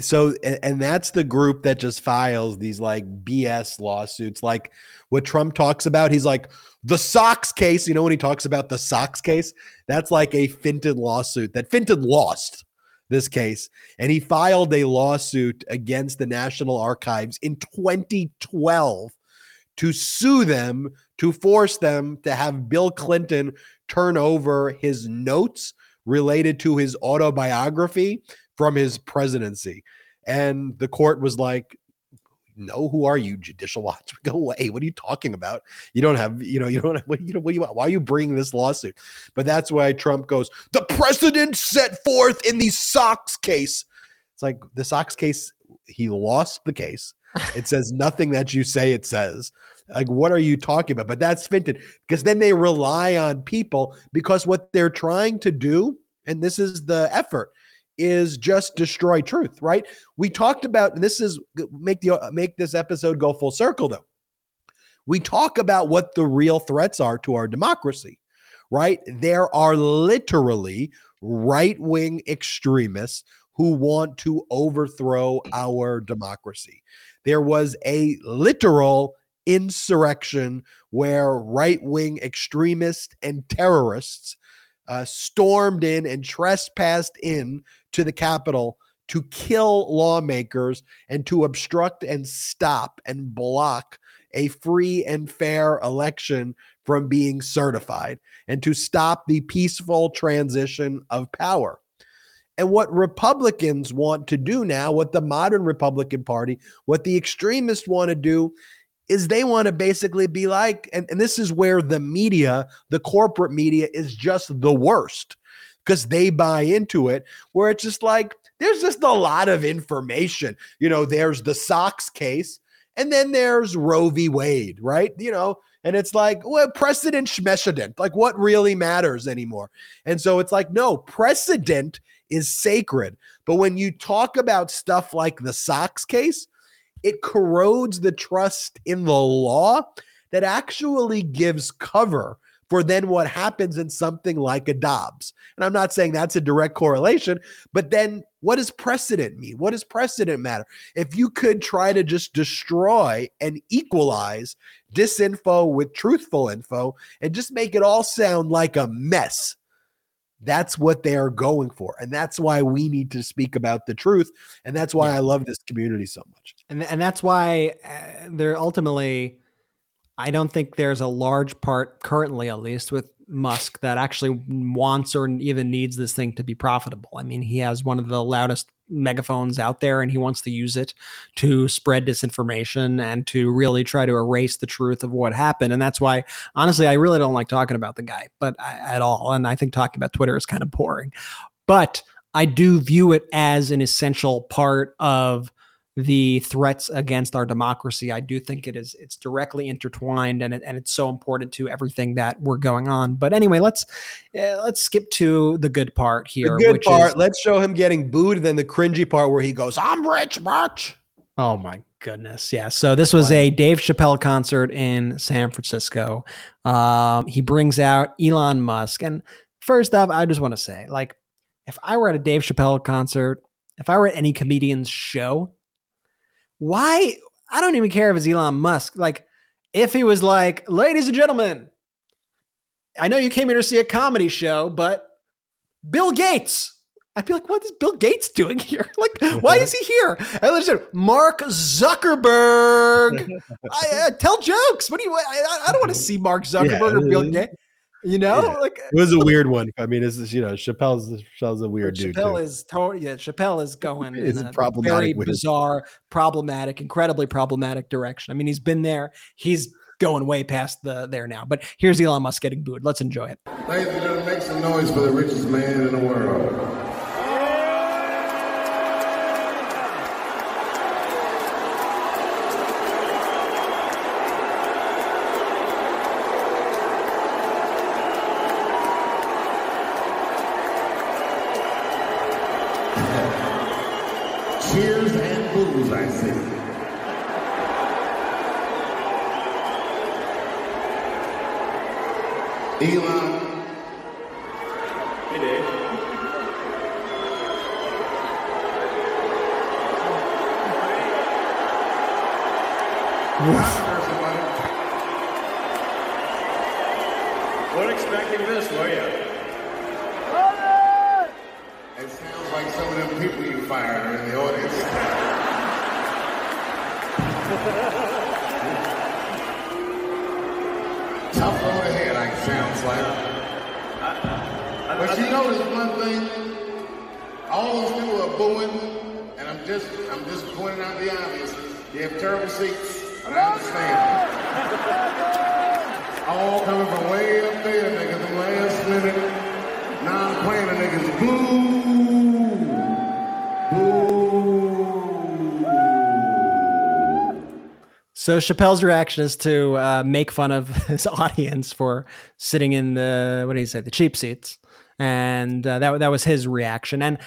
So and that's the group that just files these like BS lawsuits, like what Trump talks about. He's like the Sox case. You know when he talks about the Sox case, that's like a Fitton lawsuit that Fitton lost this case, and he filed a lawsuit against the National Archives in 2012 to sue them to force them to have Bill Clinton turn over his notes related to his autobiography from his presidency. And the court was like, no, who are you, Judicial Watch? *laughs* Go away. What are you talking about? You don't have, you know, you don't have, *laughs* what, you know, what do you want? Why are you bringing this lawsuit? But that's why Trump goes, the precedent set forth in the Sox case. It's like the Sox case, he lost the case. *laughs* It says nothing that you say it says. Like, what are you talking about? But that's Fitton because then they rely on people because what they're trying to do, and this is the effort, is just destroy truth, right? We talked about, and this is make the make this episode go full circle though. We talk about what the real threats are to our democracy, right? There are literally right wing extremists who want to overthrow our democracy. There was a literal insurrection where right wing extremists and terrorists uh, stormed in and trespassed in to the Capitol to kill lawmakers and to obstruct and stop and block a free and fair election from being certified and to stop the peaceful transition of power. And what Republicans want to do now, what the modern Republican Party, what the extremists want to do is they want to basically be like, and, and this is where the media, the corporate media, is just the worst because they buy into it, where it's just like, there's just a lot of information. You know, there's the Sox case, and then there's Roe v. Wade, right? You know, and it's like, well, precedent schmecedent, like what really matters anymore? And so it's like, no, precedent is sacred. But when you talk about stuff like the Sox case, it corrodes the trust in the law that actually gives cover for then what happens in something like a Dobbs. And I'm not saying that's a direct correlation, but then what does precedent mean? What does precedent matter? If you could try to just destroy and equalize disinfo with truthful info and just make it all sound like a mess, that's what they are going for. And that's why we need to speak about the truth. And that's why I love this community so much. And, and that's why uh, they're ultimately, I don't think there's a large part currently, at least with Musk, that actually wants or even needs this thing to be profitable. I mean, he has one of the loudest megaphones out there and he wants to use it to spread disinformation and to really try to erase the truth of what happened. And that's why honestly i really don't like talking about the guy but I, at all. And i think talking about twitter is kind of boring. But i do view it as an essential part of the threats against our democracy. I do think it is it's directly intertwined and it, and it's so important to everything that we're going on. But anyway, let's uh, let's skip to the good part here. The good part. Is, let's show him getting booed. Then the cringy part where he goes, "I'm rich, much." Oh my goodness. Yeah. So this was a Dave Chappelle concert in San Francisco. Um, he brings out Elon Musk. And first off, I just want to say, like, if I were at a Dave Chappelle concert, if I were at any comedian's show, why? I don't even care if it's Elon Musk. Like, if he was like, ladies and gentlemen, I know you came here to see a comedy show, but Bill Gates. I'd be like, what is Bill Gates doing here? *laughs* Like, why is he here? I listen, Mark Zuckerberg. *laughs* I, uh, tell jokes. What do you? I, I don't want to see Mark Zuckerberg Yeah. or Bill Gates. You know, Yeah. like It was a uh, weird one. I mean, it's you know Chappelle's Chappelle's a weird dude. Chappelle is totally yeah. Chappelle is going Is in a problematic very bizarre, problematic, incredibly problematic direction. I mean, he's been there. He's going way past the there now. But here's Elon Musk getting booed. Let's enjoy it. Ladies and gentlemen, make some noise for the richest man in the world. Booze, I. Elon. So Chappelle's reaction is to uh, make fun of *laughs* his audience for sitting in the what do you say the cheap seats, and uh, that that was his reaction. And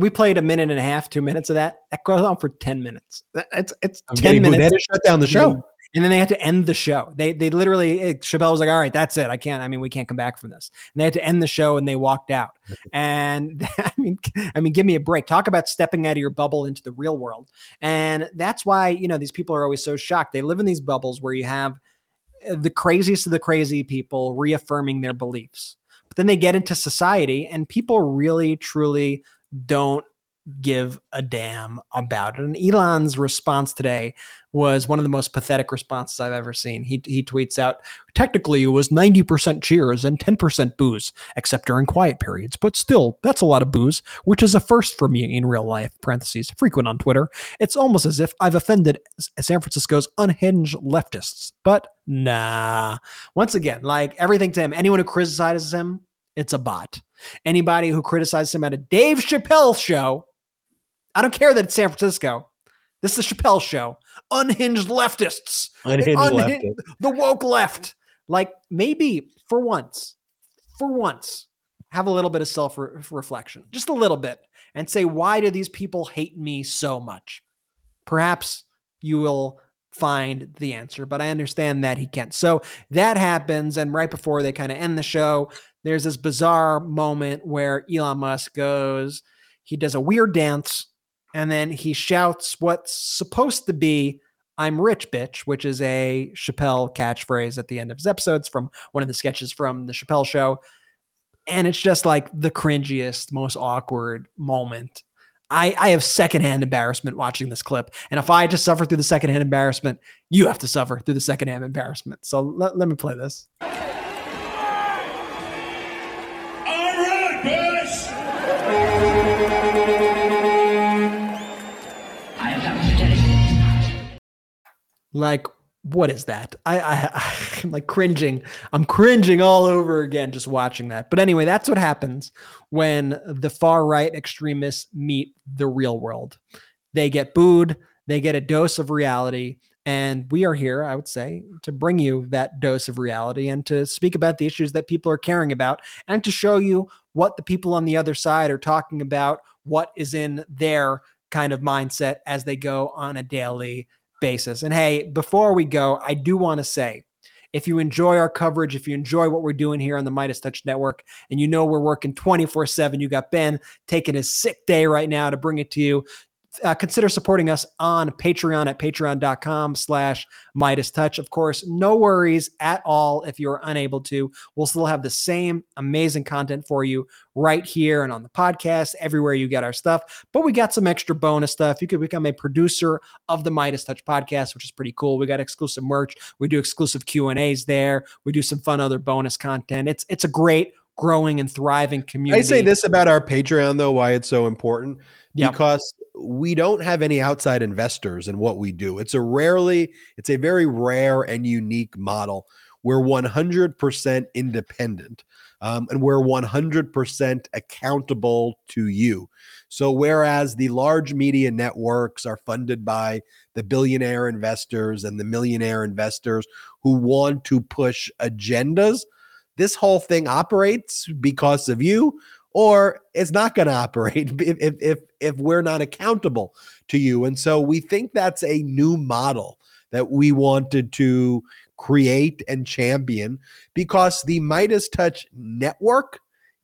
we played a minute and a half, two minutes of that. That goes on for ten minutes. It's it's I'm ten getting booed. They minutes. shut down the show. And then they had to end the show. They they literally it, Chappelle was like, "All right, that's it. I can't. I mean, we can't come back from this." And they had to end the show, and they walked out. *laughs* And *laughs* I mean, I mean, give me a break. Talk about stepping out of your bubble into the real world. And that's why you know these people are always so shocked. They live in these bubbles where you have uh, the craziest of the crazy people reaffirming their beliefs. But then they get into society, and people really, truly don't give a damn about it. And Elon's response today was one of the most pathetic responses I've ever seen. He he tweets out, technically it was 90% cheers and 10% booze, except during quiet periods. But still, that's a lot of booze, which is a first for me in real life, parentheses, frequent on Twitter. It's almost as if I've offended San Francisco's unhinged leftists. But nah. Once again, like everything to him, anyone who criticizes him, it's a bot. Anybody who criticizes him at a Dave Chappelle show, I don't care that it's San Francisco. This is the Chappelle show. Unhinged leftists. Unhinged Unhin- The woke left. Like maybe for once, for once, have a little bit of self reflection, just a little bit, and say, why do these people hate me so much? Perhaps you will find the answer, but I understand that he can't. So that happens. And right before they kind of end the show, there's this bizarre moment where Elon Musk goes, he does a weird dance, and then he shouts what's supposed to be I'm rich, bitch, which is a Chappelle catchphrase at the end of his episodes from one of the sketches from the Chappelle show. And it's just like the cringiest, most awkward moment. I, I have secondhand embarrassment watching this clip. And if I just suffer through the secondhand embarrassment, you have to suffer through the secondhand embarrassment. So let, let me play this. Like, what is that? I, I *laughs* I'm like cringing. I'm cringing all over again just watching that. But anyway, that's what happens when the far right extremists meet the real world. They get booed, they get a dose of reality, and we are here, I would say, to bring you that dose of reality and to speak about the issues that people are caring about and to show you what the people on the other side are talking about, what is in their kind of mindset as they go on a daily basis. And hey, before we go, I do want to say if you enjoy our coverage, if you enjoy what we're doing here on the Meidas Touch Network, and you know we're working 24 7, you got Ben taking his sick day right now to bring it to you uh, consider supporting us on Patreon at patreon.com slash Meidas Touch. Of course, no worries at all if you're unable to. We'll still have the same amazing content for you right here and on the podcast, everywhere you get our stuff. But we got some extra bonus stuff. You could become a producer of the Meidas Touch podcast, which is pretty cool. We got exclusive merch. We do exclusive Q&As there. We do some fun other bonus content. It's it's a great growing and thriving community. I say this about our Patreon though, why it's so important Yep. because we don't have any outside investors in what we do. It's a rarely, it's a very rare and unique model. We're 100% independent um, and we're 100% accountable to you. So, whereas the large media networks are funded by the billionaire investors and the millionaire investors who want to push agendas, this whole thing operates because of you or it's not going to operate *laughs* if, if if we're not accountable to you and so we think that's a new model that we wanted to create and champion because the Meidas Touch network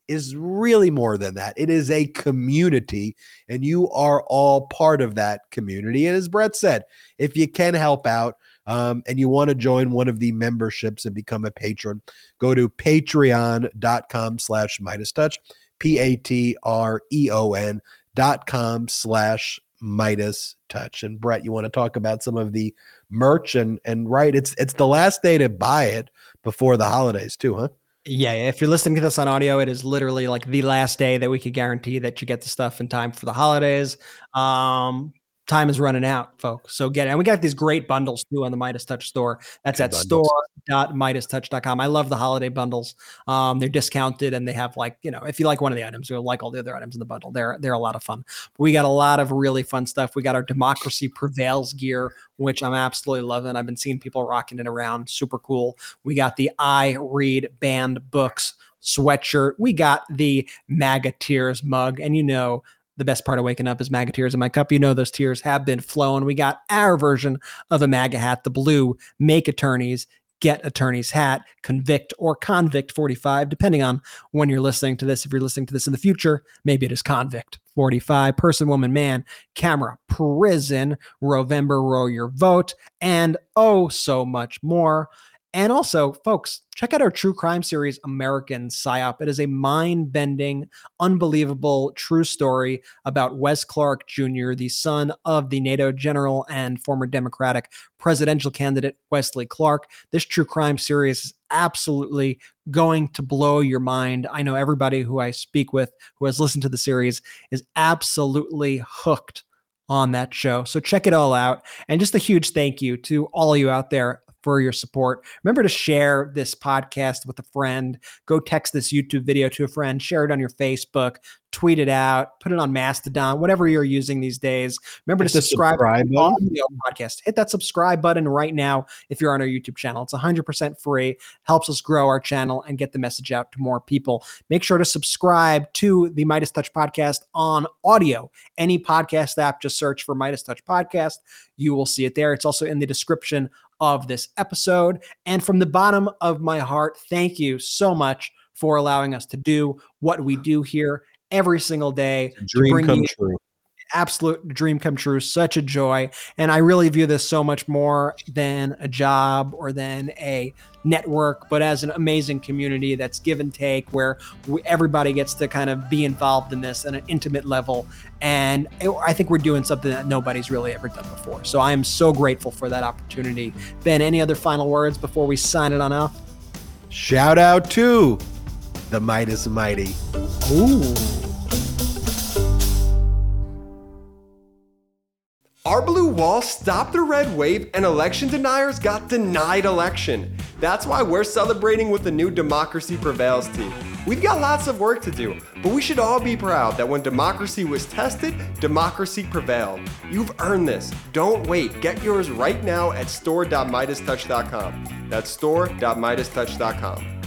is really more than that. It is a community, and you are all part of that community. And as Brett said, if you can help out um, and you want to join one of the memberships and become a patron, go to patreon.com slash Meidas Touch, P A T R E O N dot com slash Meidas Touch. And Brett, you want to talk about some of the merch and and right, it's it's the last day to buy it before the holidays too, huh? Yeah, if you're listening to this on audio, it is literally like the last day that we could guarantee that you get the stuff in time for the holidays. Um, time is running out, folks. So get it. And we got these great bundles too on the Meidas Touch store. That's Good at bundles. store.meidastouch.com. I love the holiday bundles. Um, they're discounted and they have like, you know, if you like one of the items, you'll like all the other items in the bundle. They're they're a lot of fun. We got a lot of really fun stuff. We got our Democracy Prevails gear, which I'm absolutely loving. I've been seeing people rocking it around. Super cool. We got the I Read banned books sweatshirt. We got the MAGA Tears mug. And you know, the best part of waking up is MAGA tears in my cup. You know those tears have been flowing. We got our version of a MAGA hat, the blue Make Attorneys Get Attorney's Hat, Convict or Convict 45, depending on when you're listening to this. If you're listening to this in the future, maybe it is Convict 45, person, woman, man, camera, prison, November, row your vote, and oh, so much more. And also, folks, check out our true crime series, American Psyop. It is a mind bending, unbelievable true story about Wes Clark Jr., the son of the NATO general and former Democratic presidential candidate Wesley Clark. This true crime series is absolutely going to blow your mind. I know everybody who I speak with who has listened to the series is absolutely hooked on that show. So check it all out. And just a huge thank you to all of you out there for your support. Remember to share this podcast with a friend. Go text this YouTube video to a friend, share it on your Facebook, tweet it out, put it on Mastodon, whatever you're using these days. Remember Hit to subscribe subscribe to the podcast. Hit that subscribe button right now if you're on our YouTube channel. It's 100% free, helps us grow our channel and get the message out to more people. Make sure to subscribe to the Meidas Touch podcast on audio. Any podcast app, just search for Meidas Touch podcast. You will see it there. It's also in the description of this episode. And from the bottom of my heart, thank you so much for allowing us to do what we do here every single day. Dream bring come you true. Absolute dream come true. Such a joy. And I really view this so much more than a job or than a network, but as an amazing community that's give and take where we, everybody gets to kind of be involved in this at an intimate level. And it- I think we're doing something that nobody's really ever done before. So I am so grateful for that opportunity. Ben, any other final words before we sign it on off? Shout out to the Meidas Mighty. Ooh. Our blue wall stopped the red wave and election deniers got denied election. That's why we're celebrating with the new Democracy Prevails team. We've got lots of work to do, but we should all be proud that when democracy was tested, democracy prevailed. You've earned this. Don't wait. Get yours right now at store.meidastouch.com. That's store.meidastouch.com.